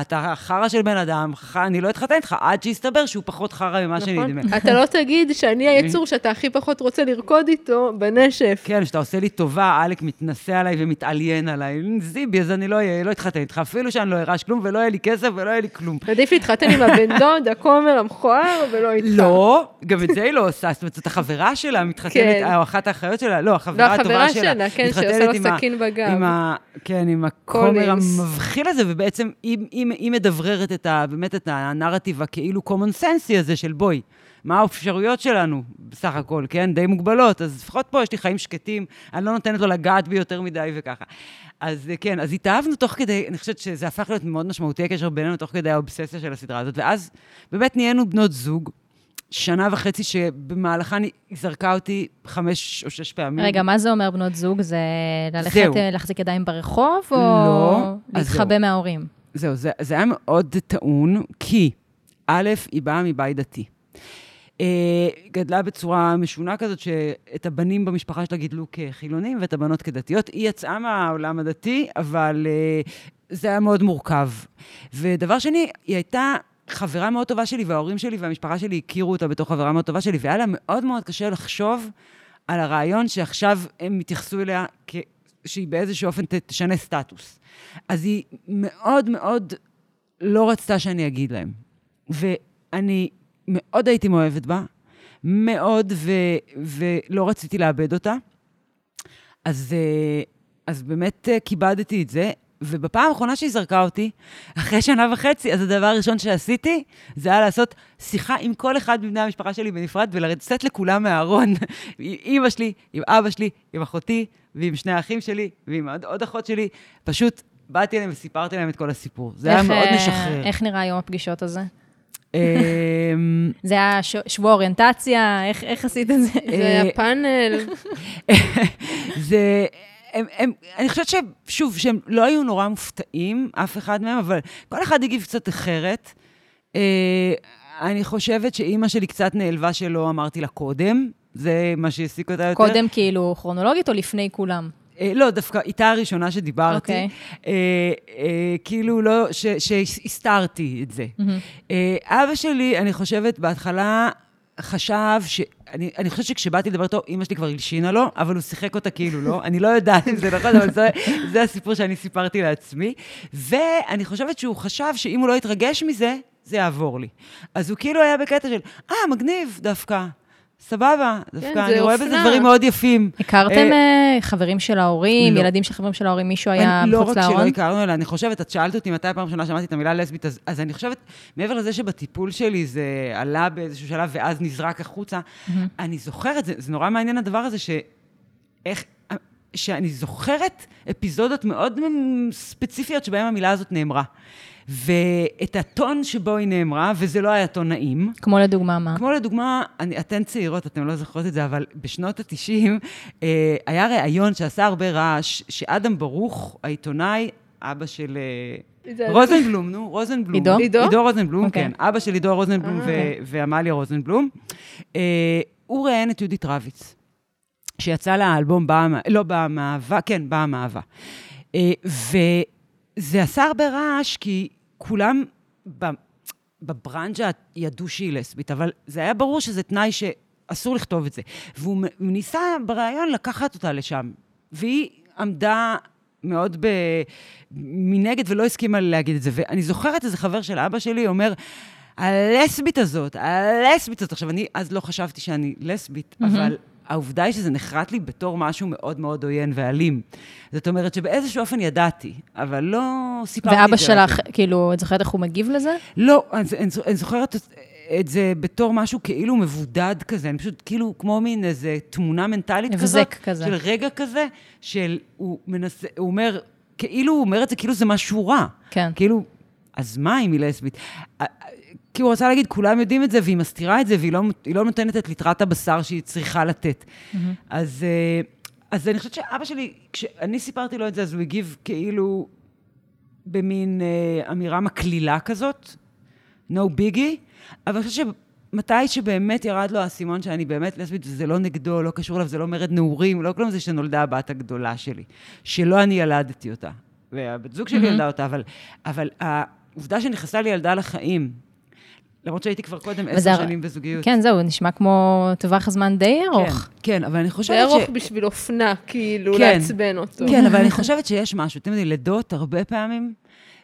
אתה חרא של בן אדם, ח- אני לא אתחתן איתך, עד שיסתבר שהוא פחות חרא ממה נכון? נדמה. אתה לא תגיד שאני היצור שאתה הכי פחות רוצה לרקוד איתו בנשף. כן, שאתה עושה לי טובה, עלק מתנשא עליי ומתעליין עליי. זיבי, אז אני לא לא אתחתן איתך, אפילו שאני לא ארש כלום, ולא יהיה לי כסף, ולא יהיה לי כלום. עדיף להתחתן עם הבן דוד, הכומר, המכוער, ולא איתך. לא, גם את זה היא לא עושה. זאת אומרת, זאת החברה שלה מתחתנת, כן. או אחת האחיות שלה, לא, לא, החברה הטובה החברה שלה. כן, שעושה לו סכין בגב. כן, עם הכומר. המבחיל הזה, ובעצם היא, היא, היא מדבררת את ה, באמת את הנרטיב הכאילו common sense הזה של בואי. מה האפשרויות שלנו, בסך הכל, כן? די מוגבלות. אז לפחות פה יש לי חיים שקטים, אני לא נותנת לו לגעת בי יותר מדי וככה. אז כן, אז התאהבנו תוך כדי, אני חושבת שזה הפך להיות מאוד משמעותי, הקשר בינינו תוך כדי האובססיה של הסדרה הזאת. ואז באמת נהיינו בנות זוג, שנה וחצי שבמהלכה היא זרקה אותי חמש או שש פעמים. רגע, מה זה אומר בנות זוג? זה ללכת זהו. להחזיק ידיים ברחוב, או לא, להתחבא. מההורים? זהו, זה, זה היה מאוד טעון, כי א', היא באה מבית דתי. אה, גדלה בצורה משונה כזאת, שאת הבנים במשפחה שלה גידלו כחילונים ואת הבנות כדתיות. היא יצאה מהעולם הדתי, אבל אה, זה היה מאוד מורכב. ודבר שני, היא הייתה חברה מאוד טובה שלי, וההורים שלי והמשפחה שלי הכירו אותה בתור חברה מאוד טובה שלי, והיה לה מאוד מאוד קשה לחשוב על הרעיון שעכשיו הם התייחסו אליה. שהיא באיזשהו אופן תשנה סטטוס. אז היא מאוד מאוד לא רצתה שאני אגיד להם. ואני מאוד הייתי מאוהבת בה, מאוד, ו, ולא רציתי לאבד אותה. אז, אה, אז באמת אה, כיבדתי את זה, ובפעם האחרונה שהיא זרקה אותי, אחרי שנה וחצי, אז הדבר הראשון שעשיתי, זה היה לעשות שיחה עם כל אחד מבני המשפחה שלי בנפרד, ולצאת לכולם מהארון. עם אימא שלי, עם אבא שלי, עם אחותי, ועם שני האחים שלי, ועם עוד, עוד אחות שלי. פשוט באתי אליהם וסיפרתי להם את כל הסיפור. זה היה איך, מאוד אה, משחרר. איך נראה יום הפגישות הזה? אמ, זה היה ש- שבוע אוריינטציה? איך, איך עשית את זה? זה אה, היה פאנל. זה... הם, הם, אני חושבת ששוב, שהם לא היו נורא מופתעים, אף אחד מהם, אבל כל אחד הגיב קצת אחרת. אה, אני חושבת שאימא שלי קצת נעלבה שלא אמרתי לה קודם, זה מה שהעסיק אותה יותר. קודם כאילו כרונולוגית או לפני כולם? אה, לא, דווקא איתה הראשונה שדיברתי. אוקיי. אה, אה, כאילו לא, ש- שהסתרתי את זה. אה, אבא שלי, אני חושבת, בהתחלה חשב ש... אני, אני חושבת שכשבאתי לדבר איתו, אימא שלי כבר הלשינה לו, אבל הוא שיחק אותה כאילו לא. אני לא יודעת אם זה נכון, אבל זה, זה הסיפור שאני סיפרתי לעצמי. ואני חושבת שהוא חשב שאם הוא לא יתרגש מזה, זה יעבור לי. אז הוא כאילו היה בקטע של, אה, מגניב דווקא. סבבה, דווקא זה אני רואה בזה. דברים מאוד יפים. הכרתם אה, אה, חברים של ההורים, לא. ילדים של חברים של ההורים, מישהו היה אני, לא מחוץ רק שלא לארון? הכרנו, אלא אני חושבת, את שאלת אותי מתי הפעם ראשונה שמעתי את המילה לסבית, אז, אז אני חושבת, מעבר לזה שבטיפול שלי זה עלה באיזשהו שלב ואז נזרק החוצה, אני זוכרת, זה, זה נורא מעניין הדבר הזה, שאיך, שאני זוכרת אפיזודות מאוד ספציפיות שבהן המילה הזאת נאמרה. ואת הטון שבו היא נאמרה, וזה לא היה טון נעים. כמו לדוגמה מה? כמו לדוגמה, אני, אתן צעירות, אתן לא זוכרות את זה, אבל בשנות ה-90 אה, היה ראיון שעשה הרבה רעש, שאדם ברוך, העיתונאי, אבא של... אה, רוזנבלום, נו, רוזנבלום. עידו? עידו? עידו רוזנבלום, אוקיי. כן. אבא של עידו רוזנבלום אה. ו- ועמליה רוזנבלום. אה, הוא ראיין את יהודית רביץ, שיצא לה באה, מה- לא באה מאהבה, כן, באה מאהבה. אה, וזה עשה הרבה רעש, כי כולם ב- בברנז'ה ידעו שהיא לסבית, אבל זה היה ברור שזה תנאי שאסור לכתוב את זה. והוא ניסה בריאיון לקחת אותה לשם, והיא עמדה מאוד ב... מנגד ולא הסכימה להגיד את זה. ואני זוכרת איזה חבר של אבא שלי אומר, הלסבית הזאת, הלסבית הזאת. עכשיו, אני אז לא חשבתי שאני לסבית, אבל העובדה היא שזה נחרט לי בתור משהו מאוד מאוד עוין ואלים. זאת אומרת שבאיזשהו אופן ידעתי, אבל לא סיפרתי את ואבא זה. שלך, כאילו, את זוכרת איך הוא מגיב לזה? לא, אני, אני, זוכרת את, זה בתור משהו כאילו מבודד כזה, אני פשוט כאילו כמו מין איזה תמונה מנטלית מבזק כזאת. כזה. של רגע כזה, של הוא מנסה, הוא אומר, כאילו הוא אומר את זה כאילו זה משהו רע. כן. כאילו, אז מה אם היא לסבית? כי הוא רצה להגיד, כולם יודעים את זה, והיא מסתירה את זה, והיא לא, לא נותנת את ליטרת הבשר שהיא צריכה לתת. אז, אה, אז אני חושבת שאבא שלי, כשאני סיפרתי לו את זה, אז הוא הגיב כאילו במין אה, אמירה מקלילה כזאת, no biggie, אבל אני חושבת שמתי שבאמת ירד לו האסימון שאני באמת לסבית, וזה לא נגדו, לא קשור אליו, זה לא מרד נעורים, לא כלום, זה שנולדה הבת הגדולה שלי, שלא אני ילדתי אותה. והבת זוג שלי ילדה אותה, אבל, אבל העובדה שנכנסה לי ילדה לחיים, למרות שהייתי כבר קודם עשר שנים בזוגיות. כן, זהו, נשמע כמו טווח הזמן די ארוך. כן, כן, אבל אני חושבת ש... ארוך בשביל אופנה, כאילו, כן. לעצבן אותו. כן, אבל אני חושבת שיש משהו. אתם יודעים, לידות הרבה פעמים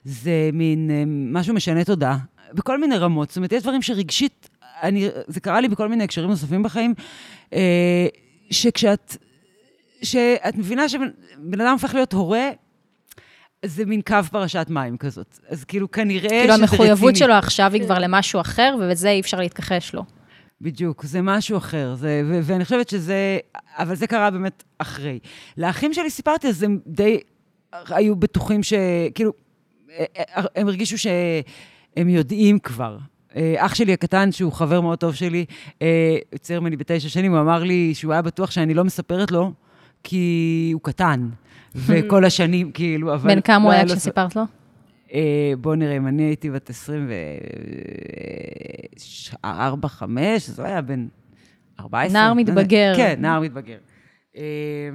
זה מין אה, משהו משנה תודעה, בכל מיני רמות. זאת אומרת, יש דברים שרגשית, אני, זה קרה לי בכל מיני הקשרים נוספים בחיים, אה, שכשאת, שאת מבינה שבן אדם הופך להיות הורה, זה מין קו פרשת מים כזאת. אז כאילו, כנראה שזה כאילו, רציני. המחויבות שלו עכשיו היא כבר למשהו אחר, ובזה אי אפשר להתכחש לו. בדיוק, זה משהו אחר, זה, ו- ואני חושבת שזה, אבל זה קרה באמת אחרי. לאחים שלי סיפרתי, אז הם די היו בטוחים ש... כאילו, הם הרגישו שהם יודעים כבר. אה, אח שלי הקטן, שהוא חבר מאוד טוב שלי, אה, יוצר ממני בתשע שנים, הוא אמר לי שהוא היה בטוח שאני לא מספרת לו, כי הוא קטן. וכל השנים, כאילו, אבל... בן כמה לא הוא היה כשסיפרת לו? אה, בוא נראה, אם אני הייתי בת 24, 5, אז הוא היה בן 14. נער מתבגר. כן, נער מתבגר. אה,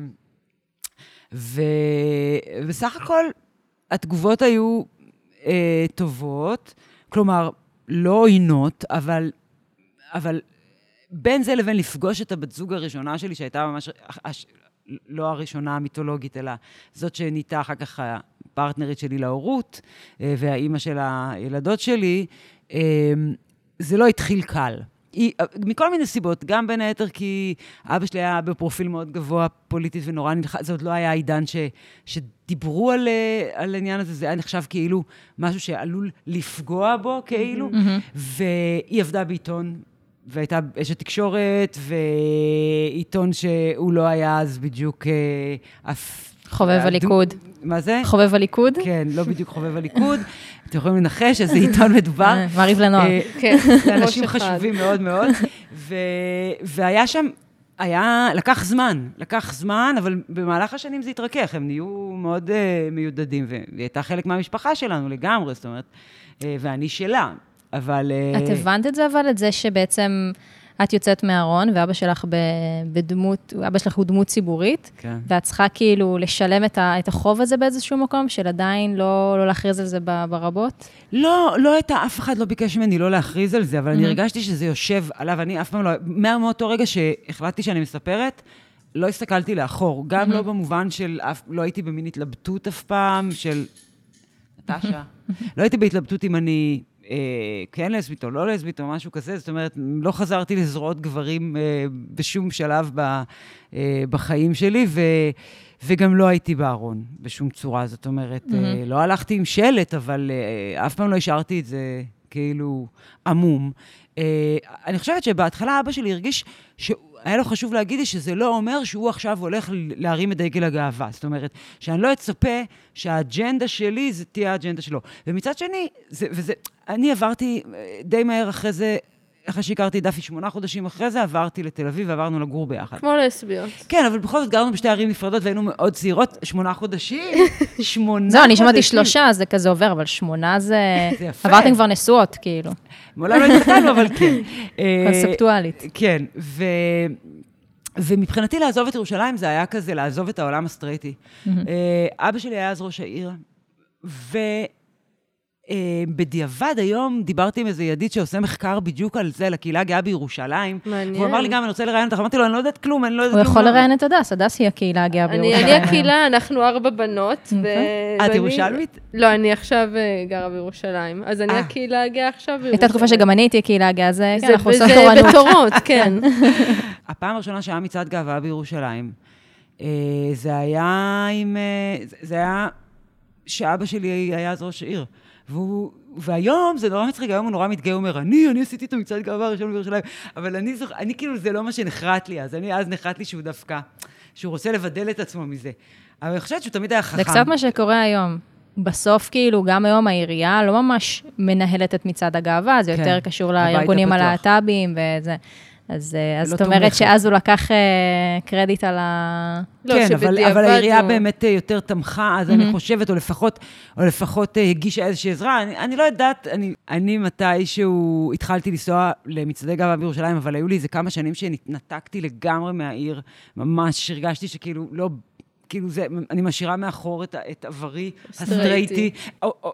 ובסך הכל, התגובות היו אה, טובות, כלומר, לא עוינות, אבל, אבל בין זה לבין לפגוש את הבת זוג הראשונה שלי, שהייתה ממש, לא הראשונה המיתולוגית, אלא זאת שנהייתה אחר כך הפרטנרית שלי להורות, אה, והאימא של הילדות שלי, אה, זה לא התחיל קל. היא, מכל מיני סיבות, גם בין היתר כי אבא שלי היה בפרופיל מאוד גבוה פוליטית ונורא נלחץ, זה עוד לא היה העידן ש, שדיברו על, אה, על העניין הזה, זה היה נחשב כאילו משהו שעלול לפגוע בו, כאילו, והיא עבדה בעיתון, והייתה אשת תקשורת, ועיתון שהוא לא היה אז בדיוק אה, אף... חובב הדו- הליכוד. מה זה? חובב הליכוד? כן, לא בדיוק חובב הליכוד. אתם יכולים לנחש איזה עיתון מדובר. אה, מעריב לנוער. אה, כן, אנשים. חשובים מאוד מאוד. והיה שם, היה, לקח זמן, לקח זמן, אבל במהלך השנים זה התרכך, הם נהיו מאוד מיודדים, והיא הייתה חלק מהמשפחה שלנו לגמרי, זאת אומרת, ואני שלה, אבל... אה, את הבנת את זה, אבל, את זה שבעצם את יוצאת מהארון, ואבא שלך בדמות, אבא שלך הוא דמות ציבורית, כן. ואת צריכה כאילו לשלם את, ה, את החוב הזה באיזשהו מקום, של עדיין לא, לא להכריז על זה ברבות? לא, לא הייתה, אף אחד לא ביקש ממני לא להכריז על זה, אבל אני Mhm. הרגשתי שזה יושב עליו. אני אף פעם לא... מאותו רגע שהחלטתי שאני מספרת, לא הסתכלתי לאחור. גם Mhm. לא במובן של... אף, לא הייתי במין התלבטות אף פעם, של... נטשה. לא הייתי בהתלבטות אם אני אה, כן לסבית או לא לסבית או משהו כזה. זאת אומרת, לא חזרתי לזרועות גברים אה, בשום שלב ב, אה, בחיים שלי, ו... וגם לא הייתי בארון בשום צורה. זאת אומרת, mm-hmm. אה, לא הלכתי עם שלט, אבל אה, אף פעם לא השארתי את זה כאילו עמום. אה, אני חושבת שבהתחלה אבא שלי הרגיש שהיה לו חשוב להגיד לי שזה לא אומר שהוא עכשיו הולך להרים את דגל הגאווה. זאת אומרת, שאני לא אצפה שהאג'נדה שלי זה תהיה האג'נדה שלו. ומצד שני, זה, וזה, אני עברתי אה, די מהר אחרי זה, אחרי שהכרתי את דפי שמונה חודשים אחרי זה, עברתי לתל אביב ועברנו לגור ביחד. כמו לסביות. כן, אבל בכל זאת גרנו בשתי ערים נפרדות והיינו מאוד צעירות, שמונה חודשים, שמונה זהו, אני שמעתי חודשים. שלושה, אז זה כזה עובר, אבל שמונה זה... זה יפה. עברתם כבר נשואות, כאילו, מעולם לא התחתנו, אבל כן. אה, קונספטואלית. כן, ו... ומבחינתי לעזוב את ירושלים זה היה כזה לעזוב את העולם הסטרייטי. אה, אבא שלי היה אז ראש העיר, ובדיעבד היום דיברתי עם איזה ידיד שעושה מחקר בדיוק על זה, לקהילה הגאה בירושלים. מעניין. הוא אמר לי גם, אני רוצה לראיין אותך, אמרתי לו, אני לא יודעת כלום, אני לא יודעת הוא כלום. יכול מה." לראיין את הדס, הדס היא הקהילה הגאה בירושלים. אני הקהילה, אנחנו ארבע בנות. את ירושלמית? לא, אני עכשיו אה, גרה בירושלים. אז אני אה. הקהילה הגאה עכשיו בירושלים. הייתה תקופה שגם אני הייתי הקהילה הגאה, זה, כן, זה- אנחנו וזה תורנות. בתורות, כן. הפעם הראשונה שהיה מצעד גאווה בירושלים, אה, זה היה עם... אה, זה- זה היה שאבא שלי היה אז ראש העיר. והוא, והיום זה נורא מצחיק, היום הוא נורא מתגאה, הוא אומר, אני, אני עשיתי את המצעד גאווה הראשון בירושלים. אבל אני זוכר, אני כאילו, זה לא מה שנחרט לי אז. אני, אז נחרט לי שהוא דווקא, שהוא רוצה לבדל את עצמו מזה. אבל אני חושבת שהוא תמיד היה חכם. זה קצת מה שקורה היום. בסוף, כאילו, גם היום העירייה לא ממש מנהלת את מצעד הגאווה, זה כן, יותר קשור לארגונים. הלהט"בים וזה. אז אה, אז זאת אומרת. שאז הוא לקח אה, קרדיט על ה... לא, כן, אבל, העירייה הוא- באמת אה, יותר תמכה, אז אני חושבת, או לפחות, או לפחות הגישה איזושהי עזרה. אני, אני לא יודעת, אני, אני מתישהו התחלתי לנסוע למצעדי גאווה בירושלים, אבל היו לי איזה כמה שנים שהתנתקתי לגמרי מהעיר. ממש הרגשתי שכאילו לא... כאילו זה, אני משאירה מאחור את, את עברי הסטרייטי. הסטרייטי. או, או,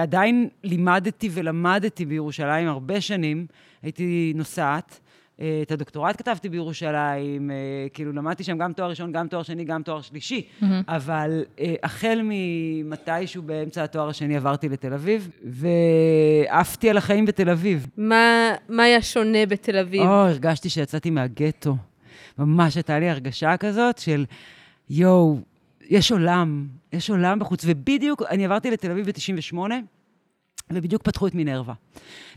עדיין לימדתי ולמדתי בירושלים הרבה שנים. הייתי נוסעת. אה, את הדוקטורט כתבתי בירושלים, אה, כאילו למדתי שם גם תואר ראשון, גם תואר שני, גם תואר שלישי, אבל אה, החל ממתישהו באמצע התואר השני עברתי לתל אביב, ועפתי על החיים בתל אביב. מה מה היה שונה בתל אביב? או, הרגשתי שיצאתי מהגטו. ממש הייתה לי הרגשה כזאת של, יואו, יש עולם, יש עולם בחוץ. ובדיוק, אני עברתי לתל אביב ב-98, ובדיוק פתחו את מינרווה.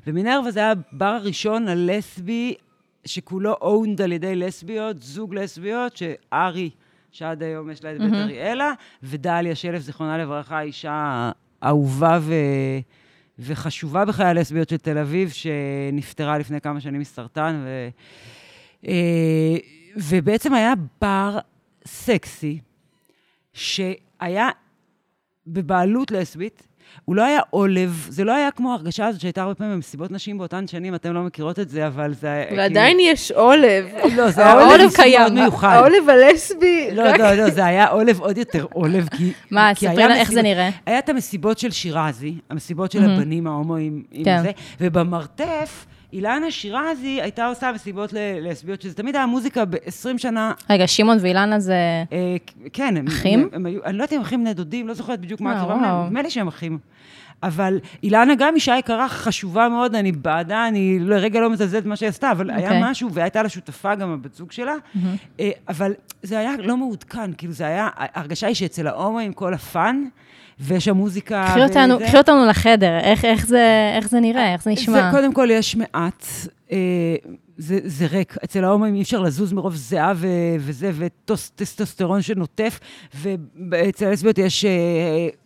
ומינרווה זה היה הבר הראשון הלסבי, שכולו אונד על ידי לסביות, זוג לסביות, שארי, שעד היום יש לה את בית אריאלה, ודליה שלף, זיכרונה לברכה, אישה אהובה ו... וחשובה בחיי הלסביות של תל אביב, שנפטרה לפני כמה שנים מסרטן, ו... אה, ובעצם היה בר סקסי, שהיה בבעלות לסבית, הוא לא היה עולב, זה לא היה כמו ההרגשה הזאת שהייתה הרבה פעמים במסיבות נשים באותן שנים, אתם לא מכירות את זה, אבל זה היה... ועדיין יש עולב. כאילו... לא, זה היה עולב. מאוד מיוחד. העולב הלסבי, לא, רק- לא, לא, זה היה עולב עוד יותר עולב, כי... מה, ספרי לה איך זה נראה. היה את המסיבות של שירזי, המסיבות של הבנים ההומואים כן. זה, ובמרתף, אילנה שירזי הייתה עושה מסיבות לסביות, שזה תמיד היה מוזיקה ב-20 שנה. רגע, שמעון ואילנה זה... אה, כן, הם... אחים? הם, הם היו, אני לא יודעת אם הם אחים בני דודים, לא זוכרת בדיוק מה אה, הקרבה וואו. להם, נדמה לי שהם אחים. אבל אילנה גם אישה יקרה חשובה מאוד, אני בעדה, אני לרגע לא מזלזלת במה שהיא עשתה, אבל אוקיי. היה משהו, והייתה לה שותפה גם הבת זוג שלה, אה, אבל זה היה לא מעודכן, כאילו זה היה, ההרגשה היא שאצל ההומואים כל הפאן, ויש שם מוזיקה... קחי אותנו, וזה. קחי אותנו לחדר, איך, איך, זה, איך זה נראה, איך זה נשמע. זה, קודם כל, יש מעט, אה, זה, זה ריק. אצל ההומואים אי אפשר לזוז מרוב זיעה ו, וזה, וטסטוסטרון שנוטף, ואצל הלסביות יש אה,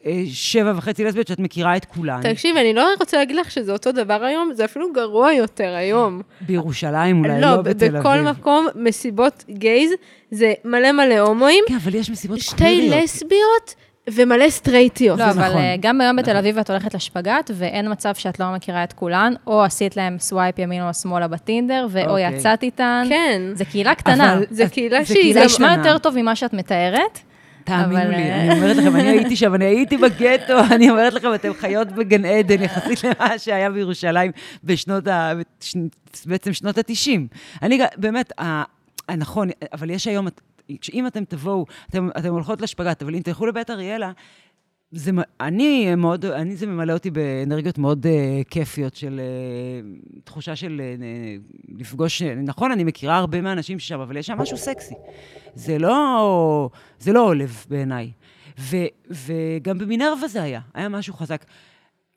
אה, שבע וחצי לסביות שאת מכירה את כולן. תקשיב, אני לא רוצה להגיד לך שזה אותו דבר היום, זה אפילו גרוע יותר היום. בירושלים אולי, לא, לא, בתל אביב. בכל מקום, מסיבות גייז, זה מלא מלא הומואים, כן, אבל יש מסיבות שתי קוויריות. לסביות, ומלא סטרייטיות. לא, אבל נכון. אה, גם היום בתל נכון. אביב את הולכת לשפגאט, ואין מצב שאת לא מכירה את כולן, או עשית להם swipe ימינה או שמאלה בטינדר, ואו אוקיי. יצאת איתן. כן. זה קהילה קטנה. אבל- זה קהילה זה שהיא זה נשמע. יותר טוב ממה שאת מתארת. תאמינו אבל, לי, אה, אני אומרת לכם, אני הייתי שם, אני הייתי בגטו, אני אומרת לכם, אתם חיות בגן עדן, יחסית למה שהיה בירושלים בשנות ה... בעצם שנות ה-90. אני באמת, ה- ה- נכון, אבל יש היום, אם אתם תבואו, אתם אתם הולכות לשפגת, אבל אם תלכו לבית אריאלה, זה, אני מאוד, אני זה ממלא אותי באנרגיות מאוד uh, כיפיות של uh, תחושה של uh, לפגוש, נכון, אני מכירה הרבה מהאנשים ששם, אבל יש שם משהו סקסי. זה לא, זה לא עולב בעיניי. וגם במינרווה זה היה, היה משהו חזק.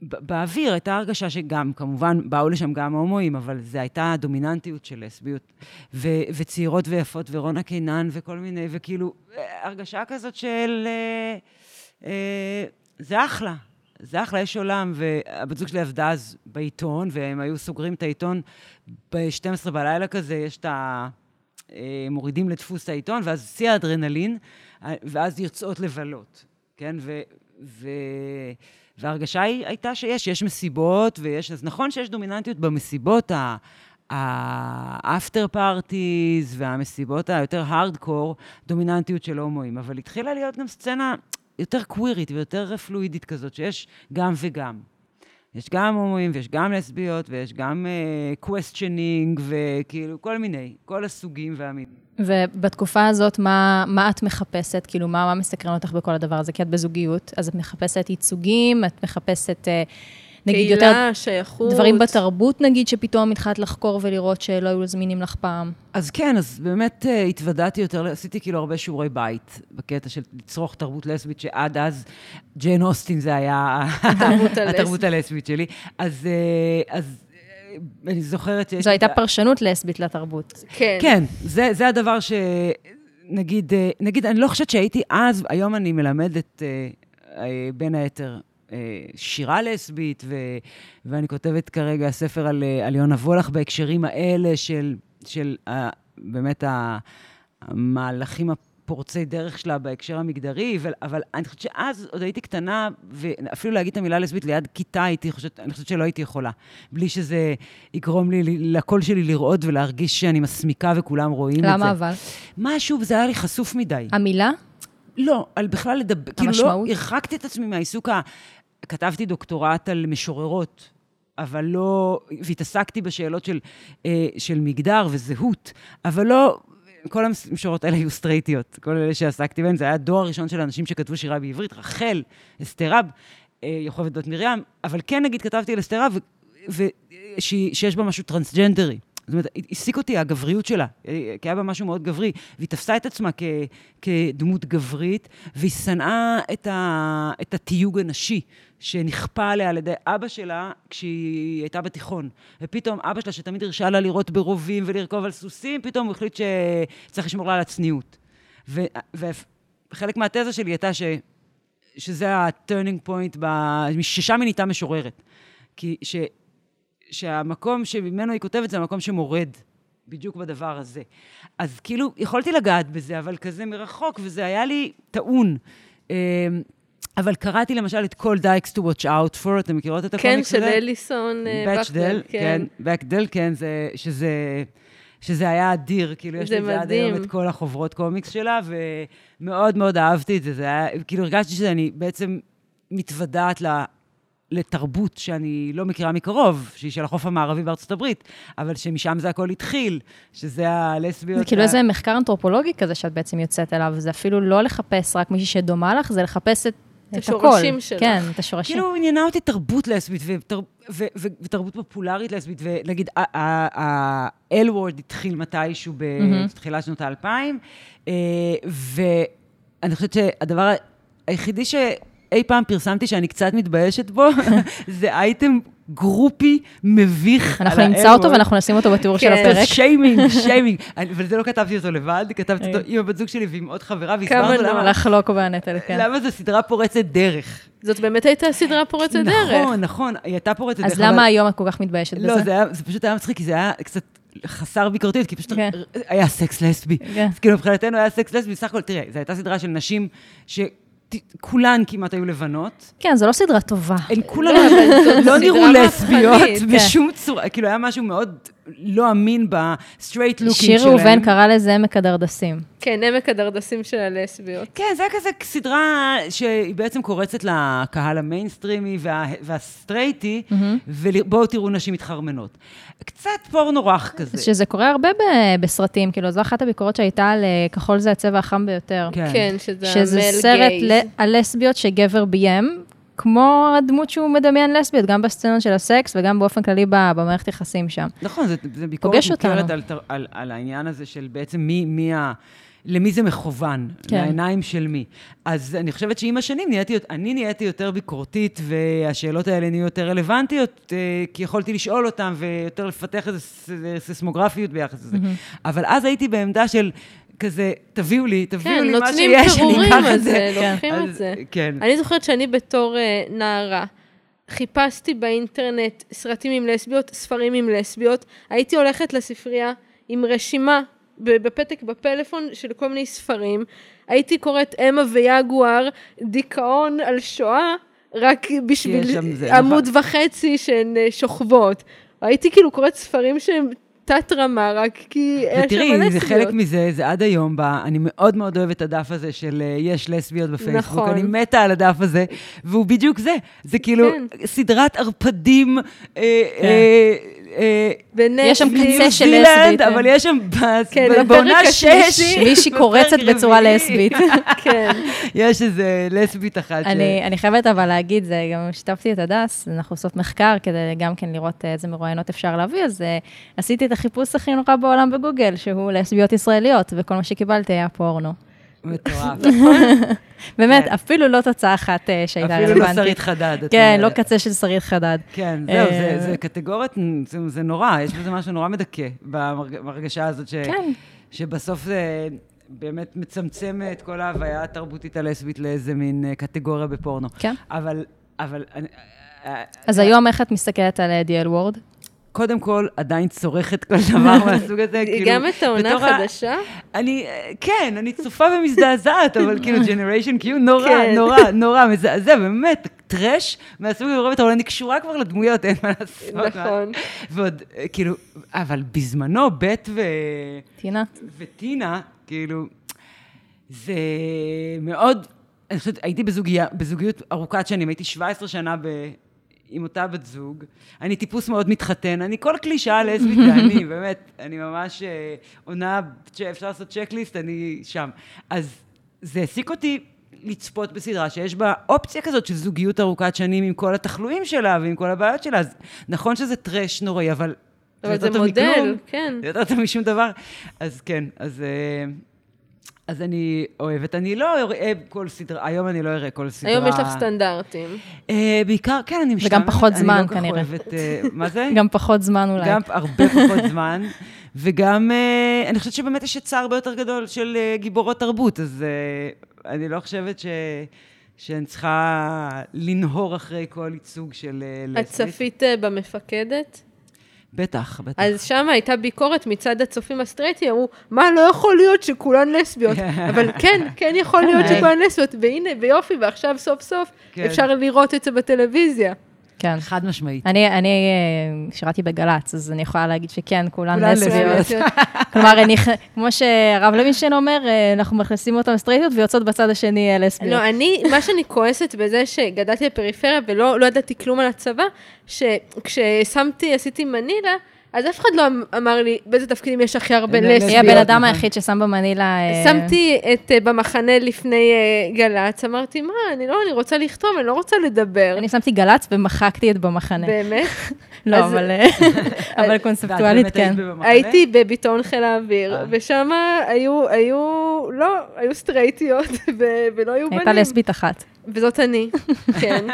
באוויר הייתה הרגשה שגם, כמובן, באו לשם גם הומואים, אבל זו הייתה דומיננטיות של לסביות. ו- וצעירות ויפות, ורונה קינן, וכל מיני, וכאילו, הרגשה כזאת של... אה, אה, זה אחלה, זה אחלה, יש עולם, והבת זוג שלי עבדה אז בעיתון, והם היו סוגרים את העיתון ב-12 בלילה כזה, יש את ה... אה, מורידים לדפוס העיתון, ואז שיא האדרנלין, ואז יוצאות לבלות, כן? ו... ו... וההרגשה היא, הייתה שיש, יש מסיבות, ויש... אז נכון שיש דומיננטיות במסיבות, ה- האפטר פארטיז והמסיבות היותר הארדקור, דומיננטיות של הומואים, אבל התחילה להיות גם סצנה יותר קווירית ויותר פלואידית כזאת, שיש גם וגם. יש גם הומואים ויש גם לסביות ויש גם uh, וכאילו כל מיני, כל הסוגים והמינים. ובתקופה הזאת, מה, מה את מחפשת? כאילו, מה, מה מסקרן אותך בכל הדבר הזה? כי את בזוגיות, אז את מחפשת ייצוגים, את מחפשת, אה, נגיד, יותר קהילה, שייכות. דברים בתרבות, נגיד, שפתאום התחלת לחקור ולראות שלא היו זמינים לך פעם. אז כן, אז באמת uh, התוודעתי יותר, עשיתי כאילו הרבה שיעורי בית, בקטע של לצרוך תרבות לסבית, שעד אז ג'יין אוסטין זה היה התרבות הלסבית. שלי. אז, uh, אז uh, אני זוכרת שיש... זו הייתה פרשנות לסבית לתרבות. כן. כן, זה, זה הדבר ש... נגיד, אה, נגיד, אני לא חושבת שהייתי אז, היום אני מלמדת אה, אה, בין היתר אה, שירה לסבית, ו, ואני כותבת כרגע ספר על, אה, על יונה וולך בהקשרים האלה של, של ה, באמת ה, המהלכים הפורצי דרך שלה בהקשר המגדרי, אבל, אבל אני חושבת שאז עוד הייתי קטנה, ואפילו להגיד את המילה לסבית ליד כיתה, הייתי חושבת, אני חושבת שלא הייתי יכולה. בלי שזה יגרום לי, לקול שלי לרעוד ולהרגיש שאני מסמיקה וכולם רואים את זה. למה אבל? משהו, זה היה לי חשוף מדי. המילה? לא, על בכלל לדבר, כאילו לא? הרחקתי את עצמי מהעיסוק. כתבתי דוקטורט על משוררות, אבל לא... והתעסקתי בשאלות של, אה, של מגדר וזהות, אבל לא... כל המשוררות האלה היו סטרייטיות, כל אלה שעסקתי בהן, זה היה הדור הראשון של אנשים שכתבו שירה בעברית, רחל, אסתרב, אה, יוכבד בת מרים, אבל כן, נגיד, כתבתי על אסתרב, ו- ש- שיש בה משהו טרנסג'נדרי. זאת אומרת, העסיק אותי הגבריות שלה, אה, כי היה בה משהו מאוד גברי, והיא תפסה את עצמה כ- כדמות גברית, והיא שנאה את, ה- את התיוג הנשי שנכפה עליה על ידי אבא שלה כשהיא הייתה בתיכון. ופתאום אבא שלה, שתמיד הרשה לה לראות ברובים ולרכוב על סוסים, פתאום הוא החליט שצריך לשמור לה על הצניעות. ו- וחלק מהתזה שלי הייתה ש... שזה ה-turning point, ב... ששם היא נהייתה משוררת. כי ש... שהמקום שממנו היא כותבת זה המקום שמורד בדיוק בדבר הזה. אז כאילו, יכולתי לגעת בזה, אבל כזה מרחוק, וזה היה לי טעון. אמ, אבל קראתי למשל את כל דייקס to watch out for, אתם מכירות את כן, הקומיקס הזה? של אליסון אה, בקדל, כן, בקדל, כן, זה, שזה, שזה היה אדיר, כאילו, יש לי את זה עד היום. את כל החוברות קומיקס שלה, ומאוד מאוד אהבתי את זה, זה היה, כאילו, הרגשתי שאני בעצם מתוודעת ל... לתרבות שאני לא מכירה מקרוב, שהיא של החוף המערבי בארצות הברית, אבל שמשם זה הכל התחיל, שזה הלסביות... זה כאילו ה- איזה מחקר אנתרופולוגי כזה שאת בעצם יוצאת אליו, זה אפילו לא לחפש רק מישהי שדומה לך, זה לחפס את, את השורשים הכל. שלך. כן, את השורשים. כאילו עניינה אותי תרבות לסבית ותר, ו, ו, ותרבות פופולרית לסבית, ונגיד ה-L word התחיל מתישהו. בתחילת שנות האלפיים, אה, ואני חושבת שהדבר היחידי שאי פעם פרסמתי שאני קצת מתביישת בו, זה אייטם גרופי מביך. אנחנו נמצא אותו. ואנחנו נשים אותו בתיאור של כן. הפרק. שיימינג, שיימינג. אני- אבל זה לא כתבתי אותו לבד, כתבתי אותו עם הבת זוג שלי ועם עוד חברה, כמה והסברנו. למה, לחלוק בנטל, כן. למה זו סדרה פורצת דרך. זאת באמת הייתה סדרה פורצת דרך. נכון, נכון, היא הייתה פורצת דרך. אז אבל- למה היום את כל כך מתביישת בזה? לא, זה, פשוט היה מצחיק, כי זה היה קצת חסר ביקורתיות, כי פשוט כן. היה סקס לסבי. כן. אז כאילו מבחינתנו היה סקס לסבי, בסך הכל, תראה, זו הייתה סדרה של נשים ש... כולן כמעט היו לבנות. כן, זו לא סדרה טובה. הן כולן לא, לא נראו לסביות כן. בשום צורה, כאילו היה משהו מאוד לא אמין ב straight looking שלהם. שיר ראובן קרא לזה עמק הדרדסים. כן, עמק הדרדסים של הלסביות. כן, זה היה כזה סדרה שהיא בעצם קורצת לקהל המיינסטרימי וה, והסטרייטי, ובואו תראו נשים מתחרמנות. קצת פורנו רך כזה. שזה קורה הרבה ב- בסרטים, כאילו, זו אחת הביקורות שהייתה על אה, כחול זה הצבע החם ביותר. כן, שזה שזה ה male סרט gaze. ל- על לסביות שגבר ביים, כמו הדמות שהוא מדמיין לסביות, גם בסצנות של הסקס וגם באופן כללי במערכת יחסים שם. נכון, זה, זה ביקורת מוכרת. על, על, על העניין הזה של בעצם מי, מי ה... למי זה מכוון, כן. לעיניים של מי. אז אני חושבת שעם השנים נהייתי, אני נהייתי יותר ביקורתית, והשאלות האלה נהיו יותר רלוונטיות, אה, כי יכולתי לשאול אותן ויותר לפתח איזו סיסמוגרפיות ביחס לזה. אבל אז הייתי בעמדה של כזה, תביאו לי, תביאו כן, לי מה נותנים שיש, אני אקח את זה, זה. לוקחים את זה. כן. אני זוכרת שאני בתור אה, נערה, חיפשתי באינטרנט סרטים עם לסביות, ספרים עם לסביות, הייתי הולכת לספרייה עם רשימה בפתק בפלאפון של כל מיני ספרים, הייתי קוראת אמה ויגואר, דיכאון על שואה, רק בשביל זה, עמוד וחצי שהן אה, שוכבות. הייתי כאילו קוראת ספרים שהם תת-רמה, רק כי היה שם ותראי, זה לסביות. חלק מזה, זה עד היום, ב, אני מאוד מאוד אוהבת את הדף הזה של אה, יש לסביות בפייסבוק, נכון. אני מתה על הדף הזה, והוא בדיוק זה, זה כאילו כן. סדרת ערפדים, אה, כן. אה, אה. יש שם קצה של לסבית, אבל. יש שם כן, בעונה. שש, מישהי קורצת בצורה לסבית. כן. יש איזה לסבית אחת. אני, אני חייבת אבל להגיד, זה גם שיתפתי את הדס, אנחנו עושות מחקר כדי גם כן לראות איזה מרואיינות אפשר להביא, אז uh, עשיתי את החיפוש הכי נורא בעולם בגוגל, שהוא לסביות ישראליות, וכל מה שקיבלתי היה פורנו. מטורף. באמת, כן. אפילו לא תוצאה אחת uh, שהייתה אפילו רלוונטית. לא שרית חדד. כן, לא. קצה של שרית חדד. כן, זהו, זה, אה, זה קטגוריות, זה, נורא, יש בזה משהו נורא מדכא בהרגשה הזאת, כן. שבסוף זה באמת מצמצם את כל ההוויה התרבותית הלסבית לאיזה מין אה, קטגוריה בפורנו. כן. אבל, אבל, אה, אז היום איך את מסתכלת על דיאל וורד? קודם כל, עדיין צורכת כל דבר מהסוג הזה, כאילו... גם את העונה החדשה? אני, אה, כן, אני צופה ומזדעזעת, אבל כאילו, ג'נריישן קיו נורא, כן. נורא, נורא מזעזע, באמת, טרש מהסוג הזה, אבל אני קשורה כבר לדמויות, אין מה לעשות. נכון. ועוד, אה, כאילו, אבל בזמנו, בית ו... טינה? וטינה, כאילו, זה מאוד, אני חושבת, הייתי בזוגיות ארוכת שנים, הייתי 17 שנה ב... עם אותה בת זוג. אני טיפוס מאוד מתחתן, אני כל קלישאה לסבית זה אני, באמת, אני ממש אה, עונה, אפשר לעשות צ'קליסט, אני שם. אז זה העסיק אותי לצפות בסדרה שיש בה אופציה כזאת של זוגיות ארוכת שנים עם כל התחלואים שלה ועם כל הבעיות שלה, אז נכון שזה טרש נוראי, אבל... אבל זה מודל, מכלום. כן. זה יותר טוב משום דבר. אז כן, אז, אה, אז אני אוהבת. אני לא אראה כל סדרה, היום אני לא אראה כל סדרה. היום יש לך סטנדרטים. אה, בעיקר, כן, אני משתמשת. וגם פחות זמן, אני לא כל כך כנראה. אוהבת, אה, מה זה? גם פחות זמן אולי. גם הרבה פחות זמן. וגם, אה, אני חושבת שבאמת יש היצע הרבה יותר גדול של אה, גיבורות תרבות, אז אה, אני לא חושבת ש... שאני צריכה לנהור אחרי כל ייצוג של את. צפית במפקדת? בטח, בטח. אז שם הייתה ביקורת מצד הצופים הסטרייטים, אמרו, מה, לא יכול להיות שכולן לסביות. אבל כן, כן יכול להיות כן. שכולן לסביות, והנה, ביופי, ועכשיו סוף סוף כן. אפשר לראות את זה בטלוויזיה. כן. חד משמעית. אני, אני אה, שירתי בגל"צ, אז אני יכולה להגיד שכן, כולן. לסביות. כלומר, אני, כמו שהרב לוינשטיין אומר, אה, אנחנו מכניסים אותן סטרייטיות ויוצאות בצד השני אה, לסביות. לא, אני, מה שאני כועסת בזה שגדלתי בפריפריה ולא לא ידעתי כלום על הצבא, שכששמתי, עשיתי מנילה, אז אף אחד לא אמר לי באיזה תפקידים יש הכי הרבה אין היא לסביות. הבן אדם נכון. היחיד ששם במנילה... אה, שמתי את אה, במחנה לפני אה, גל"צ, אמרתי, מה, אני לא, אני רוצה לכתוב, אני לא רוצה לדבר. אני שמתי גל"צ ומחקתי את במחנה. באמת? לא, אבל קונספטואלית כן. הייתי בביטאון חיל האוויר. ושם היו, היו, לא, היו סטרייטיות, ולא היו בנים. הייתה לסבית אחת. וזאת אני, כן.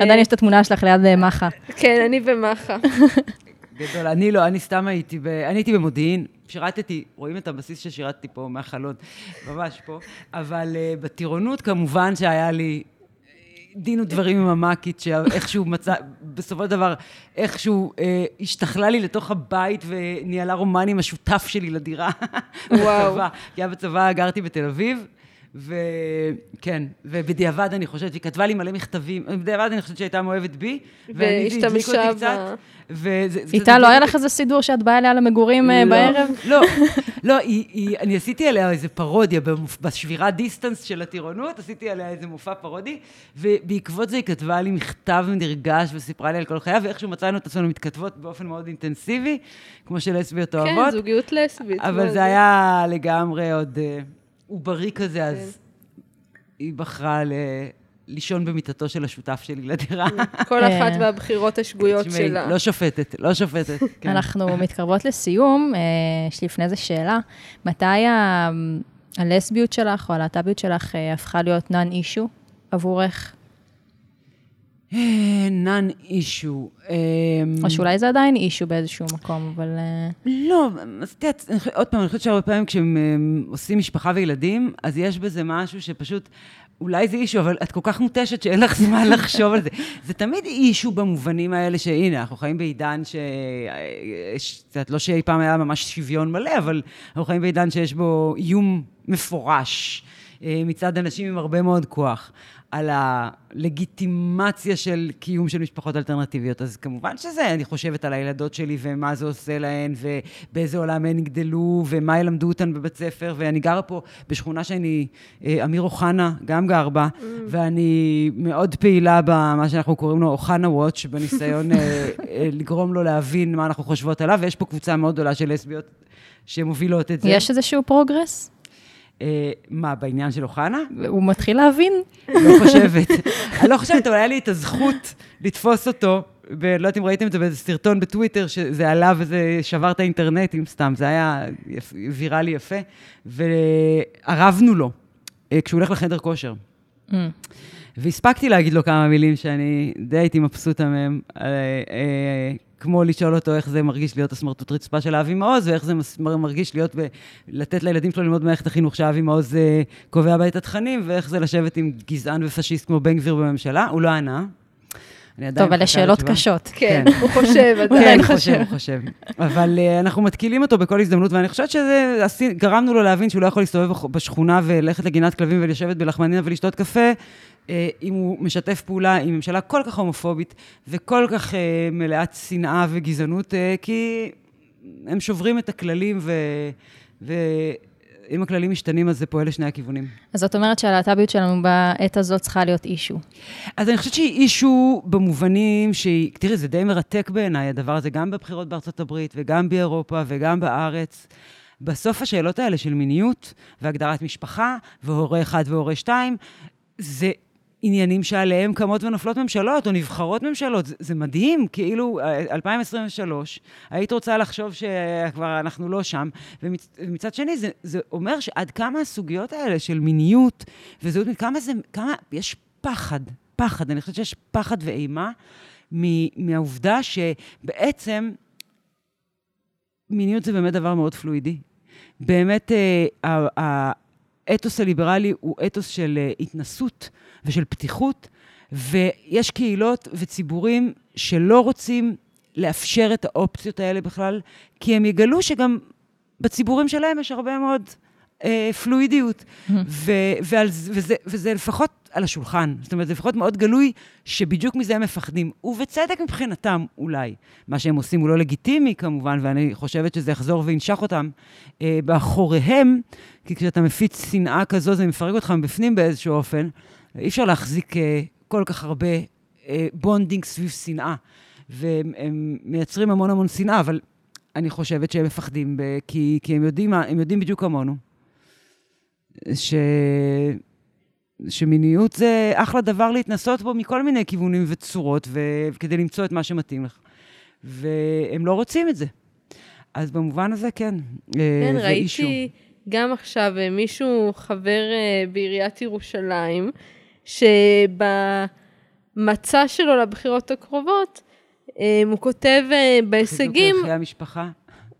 עדיין יש את התמונה שלך ליד מחה. כן, אני ומחה. גדול. אני לא, אני סתם הייתי, ב... אני הייתי במודיעין, שירתתי, רואים את הבסיס ששירתתי פה מהחלון, ממש פה, אבל uh, בטירונות כמובן שהיה לי דין ודברים עם המ"כית, שאיכשהו מצא, בסופו של דבר, איכשהו אה, השתכלה לי לתוך הבית וניהלה רומן עם השותף שלי לדירה. וואו. בצבא. כי היה בצבא, גרתי בתל אביב, וכן, ובדיעבד אני חושבת, היא כתבה לי מלא מכתבים, בדיעבד אני חושבת שהייתה מאוהבת בי, ואני, זה הדליק והשתמשה אותי קצת. איתה, לא זה- היה לך איזה סידור שאת באה אליה למגורים אה, לא, בערב? לא, לא, היא, היא, אני עשיתי עליה איזה פרודיה, בשבירת דיסטנס של הטירונות, עשיתי עליה איזה מופע פרודי, ובעקבות זה היא כתבה לי מכתב נרגש וסיפרה לי על כל חייה, ואיכשהו מצאנו את עצמנו מתכתבות באופן מאוד אינטנסיבי, כמו שלסביות כן, אוהבות. זוגיות לסבית. אבל זה היה לגמרי עוד אה, עוברי כזה, אז כן. היא בחרה ל... לישון במיטתו של השותף שלי לדירה. כל אחת אה. והבחירות השגויות שלה. לא שופטת, לא שופטת. כן. אנחנו מתקרבות לסיום, אה, יש לי לפני זה שאלה. מתי ה- הלסביות שלך או הלהט"ביות שלך אה, הפכה להיות נאן אישו עבורך? נאן אישו. או שאולי זה עדיין אישו באיזשהו מקום, אבל... אה, לא, אז חושבת- עוד פעם, אני חושבת שהרבה פעמים כשהם אה, עושים משפחה וילדים, אז יש בזה משהו שפשוט, אולי זה אישו, אבל את כל כך מותשת שאין לך זמן לחשוב על זה. זה תמיד אישו במובנים האלה שהנה, אנחנו חיים בעידן ש... את יודעת, לא שאי פעם היה ממש שוויון מלא, אבל אנחנו חיים בעידן שיש בו איום מפורש אה, מצד אנשים עם הרבה מאוד כוח. על הלגיטימציה של קיום של משפחות אלטרנטיביות. אז כמובן שזה, אני חושבת על הילדות שלי ומה זה עושה להן, ובאיזה עולם הן יגדלו, ומה ילמדו אותן בבית ספר, ואני גרה פה בשכונה שאני, אה, אמיר אוחנה גם גר בה, ואני מאוד פעילה במה שאנחנו קוראים לו אוחנה וואץ', בניסיון אה, אה, לגרום לו להבין מה אנחנו חושבות עליו, ויש פה קבוצה מאוד גדולה של לסביות שמובילות את זה. יש איזשהו progress? אה, מה, בעניין של אוחנה? הוא מתחיל להבין? לא חושבת. אני לא חושבת, אבל היה לי את הזכות לתפוס אותו, ולא יודעת אם ראיתם את זה באיזה סרטון בטוויטר, שזה עלה וזה שבר את האינטרנטים סתם, זה היה יפ, ויראלי יפה, וארבנו לו אה, כשהוא הולך לחדר כושר. Mm. והספקתי להגיד לו כמה מילים שאני די הייתי מבסוטה מהם, אה, כמו לשאול אותו איך זה מרגיש להיות הסמרטוט רצפה של אבי מעוז, ואיך זה מרגיש להיות, ב, לתת לילדים שלו ללמוד במערכת החינוך שאבי מעוז אה, קובע בה את התכנים, ואיך זה לשבת עם גזען ופשיסט כמו בן גביר בממשלה. הוא לא ענה. טוב, אלה שאלות לתשובה. קשות. כן, כן. הוא חושב כן, עדיין. הוא חושב, הוא חושב. אבל uh, אנחנו מתקילים אותו בכל הזדמנות, ואני חושבת שזה, גרמנו לו להבין שהוא לא יכול להסתובב בשכונה וללכת לגינת כלבים ולשבת בלחמניה ולשתות קפה, אם הוא משתף פעולה עם ממשלה כל כך הומופובית וכל כך uh, מלאת שנאה וגזענות, uh, כי הם שוברים את הכללים, ו... ואם הכללים משתנים, אז זה פועל לשני הכיוונים. אז זאת אומרת שהלהט"ביות שלנו בעת הזאת צריכה להיות אישו. אז אני חושבת שהיא אישו במובנים שהיא, תראי, זה די מרתק בעיניי, הדבר הזה, גם בבחירות בארצות הברית, וגם באירופה, וגם בארץ. בסוף השאלות האלה של מיניות, והגדרת משפחה, והורה אחד והורה שתיים, זה עניינים שעליהם קמות ונופלות ממשלות, או נבחרות ממשלות. זה, זה מדהים, כאילו, אה, 2023, היית רוצה לחשוב שכבר אנחנו לא שם, ומצ, ומצד שני, זה, זה אומר שעד כמה הסוגיות האלה של מיניות וזהות, כמה זה, כמה, יש פחד, פחד, אני חושבת שיש פחד ואימה מ- מהעובדה שבעצם מיניות זה באמת דבר מאוד פלואידי. באמת, אה, ה- האתוס הליברלי הוא אתוס של אה, התנסות ושל פתיחות, ויש קהילות וציבורים שלא רוצים לאפשר את האופציות האלה בכלל, כי הם יגלו שגם בציבורים שלהם יש הרבה מאוד אה, פלואידיות, ו- ועל, זה- וזה, וזה לפחות על השולחן. זאת אומרת, זה לפחות מאוד גלוי שבדיוק מזה הם מפחדים, ובצדק מבחינתם אולי. מה שהם עושים הוא לא לגיטימי כמובן, ואני חושבת שזה יחזור וינשך אותם אה, באחוריהם, כי כשאתה מפיץ שנאה כזו, זה מפרק אותך מבפנים באיזשהו אופן. אי אפשר להחזיק אה, כל כך הרבה אה, bonding סביב שנאה, והם הם מייצרים המון המון שנאה, אבל אני חושבת שהם מפחדים, ב- כי, כי הם, יודעים, הם יודעים בדיוק כמונו. ש... שמיניות זה אחלה דבר להתנסות בו מכל מיני כיוונים וצורות, וכדי למצוא את מה שמתאים לך. והם לא רוצים את זה. אז במובן הזה, כן, אה, כן, זה issue. ראיתי גם עכשיו אה, מישהו, חבר אה, בעיריית ירושלים, שבמצע שלו לבחירות הקרובות, הוא כותב בהישגים, חיזוק ערכי המשפחה.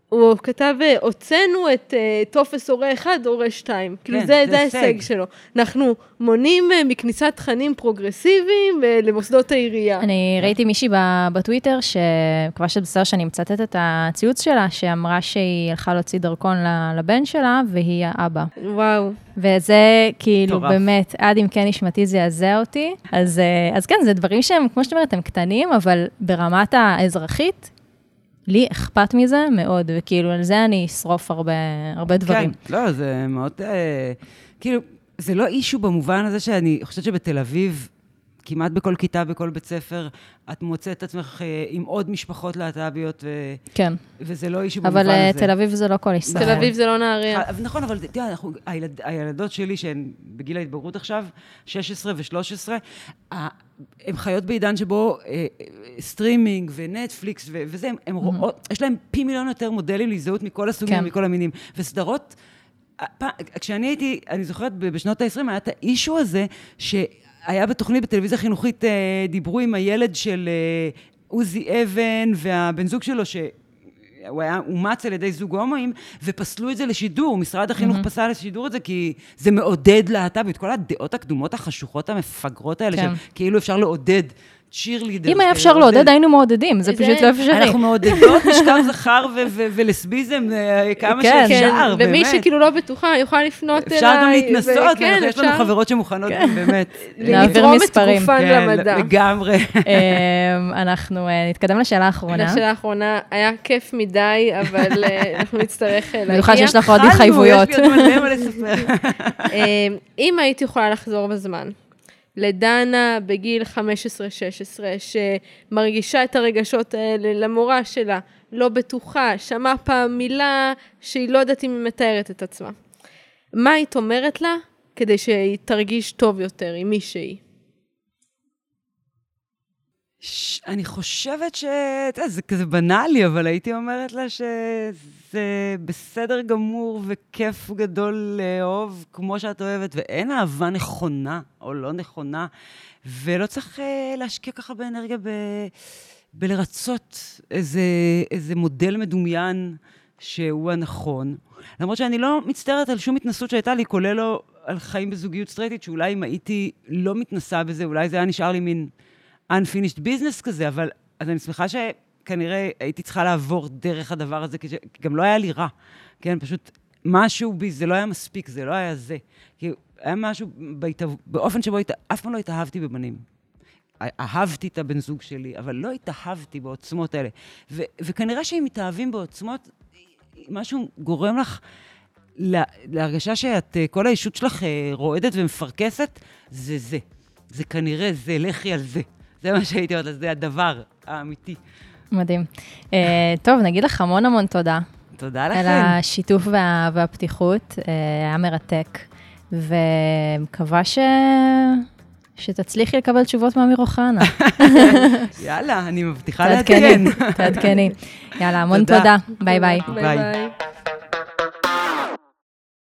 הוא כתב, אה, הוצאנו את אה, טופס הורה 1, הורה 2. כאילו, כן, זה זה זה הישג. ההישג שלו. אנחנו מונעים אה, מכניסת תכנים פרוגרסיביים למוסדות העירייה. אני ראיתי מישהי ב- בטוויטר, שמקווה שזה בסדר שאני מצטטת את הציוץ שלה, שאמרה שהיא הלכה להוציא דרכון לבן שלה, והיא האבא. וואו. וזה כאילו מטורף. באמת, עד עמקי נשמתי זעזע אותי. אז, אז כן, זה דברים שהם, כמו שאת אומרת, הם קטנים, אבל ברמת האזרחית, לי אכפת מזה מאוד, וכאילו על זה אני אשרוף הרבה, הרבה דברים. כן, לא, זה מאוד... אה, כאילו, זה לא אישו במובן הזה שאני חושבת שבתל אביב, כמעט בכל כיתה, בכל בית ספר, את מוצאת את עצמך אה, עם עוד משפחות להט"ביות, ו- כן. וזה לא issue במובן אבל הזה. אה, תל אביב זה לא כל ישראל. תל אביב זה לא נהריה. אבל- נכון, אבל תראה, אנחנו, הילד, הילדות שלי, שהן בגיל ההתבגרות עכשיו, 16 ו-13, הן חיות בעידן שבו אה, אה, סטרימינג ונטפליקס ו- וזה, הן רואות, יש להן פי מיליון יותר מודלים להזדהות מכל הסוגים כן. ומכל המינים. וסדרות, הפ- כשאני הייתי, אני זוכרת בשנות ה-20, היה את האישו הזה, שהיה בתוכנית בטלוויזיה חינוכית, אה, דיברו עם הילד של אה, עוזי אבן והבן זוג שלו, ש... הוא היה אומץ על ידי זוג הומואים, ופסלו את זה לשידור. משרד החינוך פסל לשידור את זה, כי זה מעודד להט"בית. כל הדעות הקדומות החשוכות המפגרות האלה, כן. של כאילו אפשר לעודד צ'ירלידר. אם היה אפשר לעודד, היינו מעודדים, זה פשוט לא אפשרי. אנחנו מעודדות משכב זכר ולסביזם אה, כמה כן. שאפשר, באמת. ומי שכאילו לא בטוחה יכולה לפנות אליי. אפשר גם להתנסות, יש לנו חברות שמוכנות גם באמת. להעביר לתרום את מספרים. גופן כן, למדע. לגמרי. אמ, אנחנו אה, נתקדם לשאלה האחרונה. לשאלה האחרונה, היה כיף מדי, אבל אה, אנחנו נצטרך להגיע. במיוחד שיש לך עוד התחייבויות. יש לי עוד מלא מה לספר. אה, אם הייתי יכולה לחזור בזמן, לדנה בגיל 15-16, שמרגישה את הרגשות האלה למורה שלה, לא בטוחה, שמעה פעם מילה שהיא לא יודעת אם היא מתארת את עצמה. מה היית אומרת לה כדי שהיא תרגיש טוב יותר עם מי שהיא? ש- אני חושבת ש... אתה יודע, זה כזה בנאלי, אבל הייתי אומרת לה שזה בסדר גמור וכיף גדול לאהוב כמו שאת אוהבת, ואין אהבה נכונה או לא נכונה, ולא צריך אה, להשקיע ככה באנרגיה ב... בלרצות איזה, איזה מודל מדומיין שהוא הנכון. למרות שאני לא מצטערת על שום התנסות שהייתה לי, כולל לא על חיים בזוגיות סטרייטית, שאולי אם הייתי לא מתנסה בזה, אולי זה היה נשאר לי מין unfinished business כזה, אבל אז אני שמחה שכנראה הייתי צריכה לעבור דרך הדבר הזה, כי גם לא היה לי רע, כן? פשוט משהו בי, זה לא היה מספיק, זה לא היה זה. כי היה משהו בהתאב... באופן שבו הת... אף פעם לא התאהבתי בבנים. אהבתי את הבן זוג שלי, אבל לא התאהבתי בעוצמות האלה. ו- וכנראה שאם מתאהבים בעוצמות, משהו גורם לך לה- להרגשה שאת, אה, כל האישות שלך אה, רועדת ומפרכסת, זה זה. זה כנראה זה, לכי על זה. זה מה שהייתי אומרת, זה הדבר האמיתי. מדהים. אה, טוב, נגיד לך המון המון תודה תודה על לכם. השיתוף וה- והפתיחות, אה, היה מרתק, ומקווה ש... שתצליחי לקבל תשובות מאמיר אוחנה. יאללה, אני מבטיחה תעדכני, לעדכן. תעדכני. יאללה, המון תודה. תודה. ביי ביי. ביי ביי. ביי.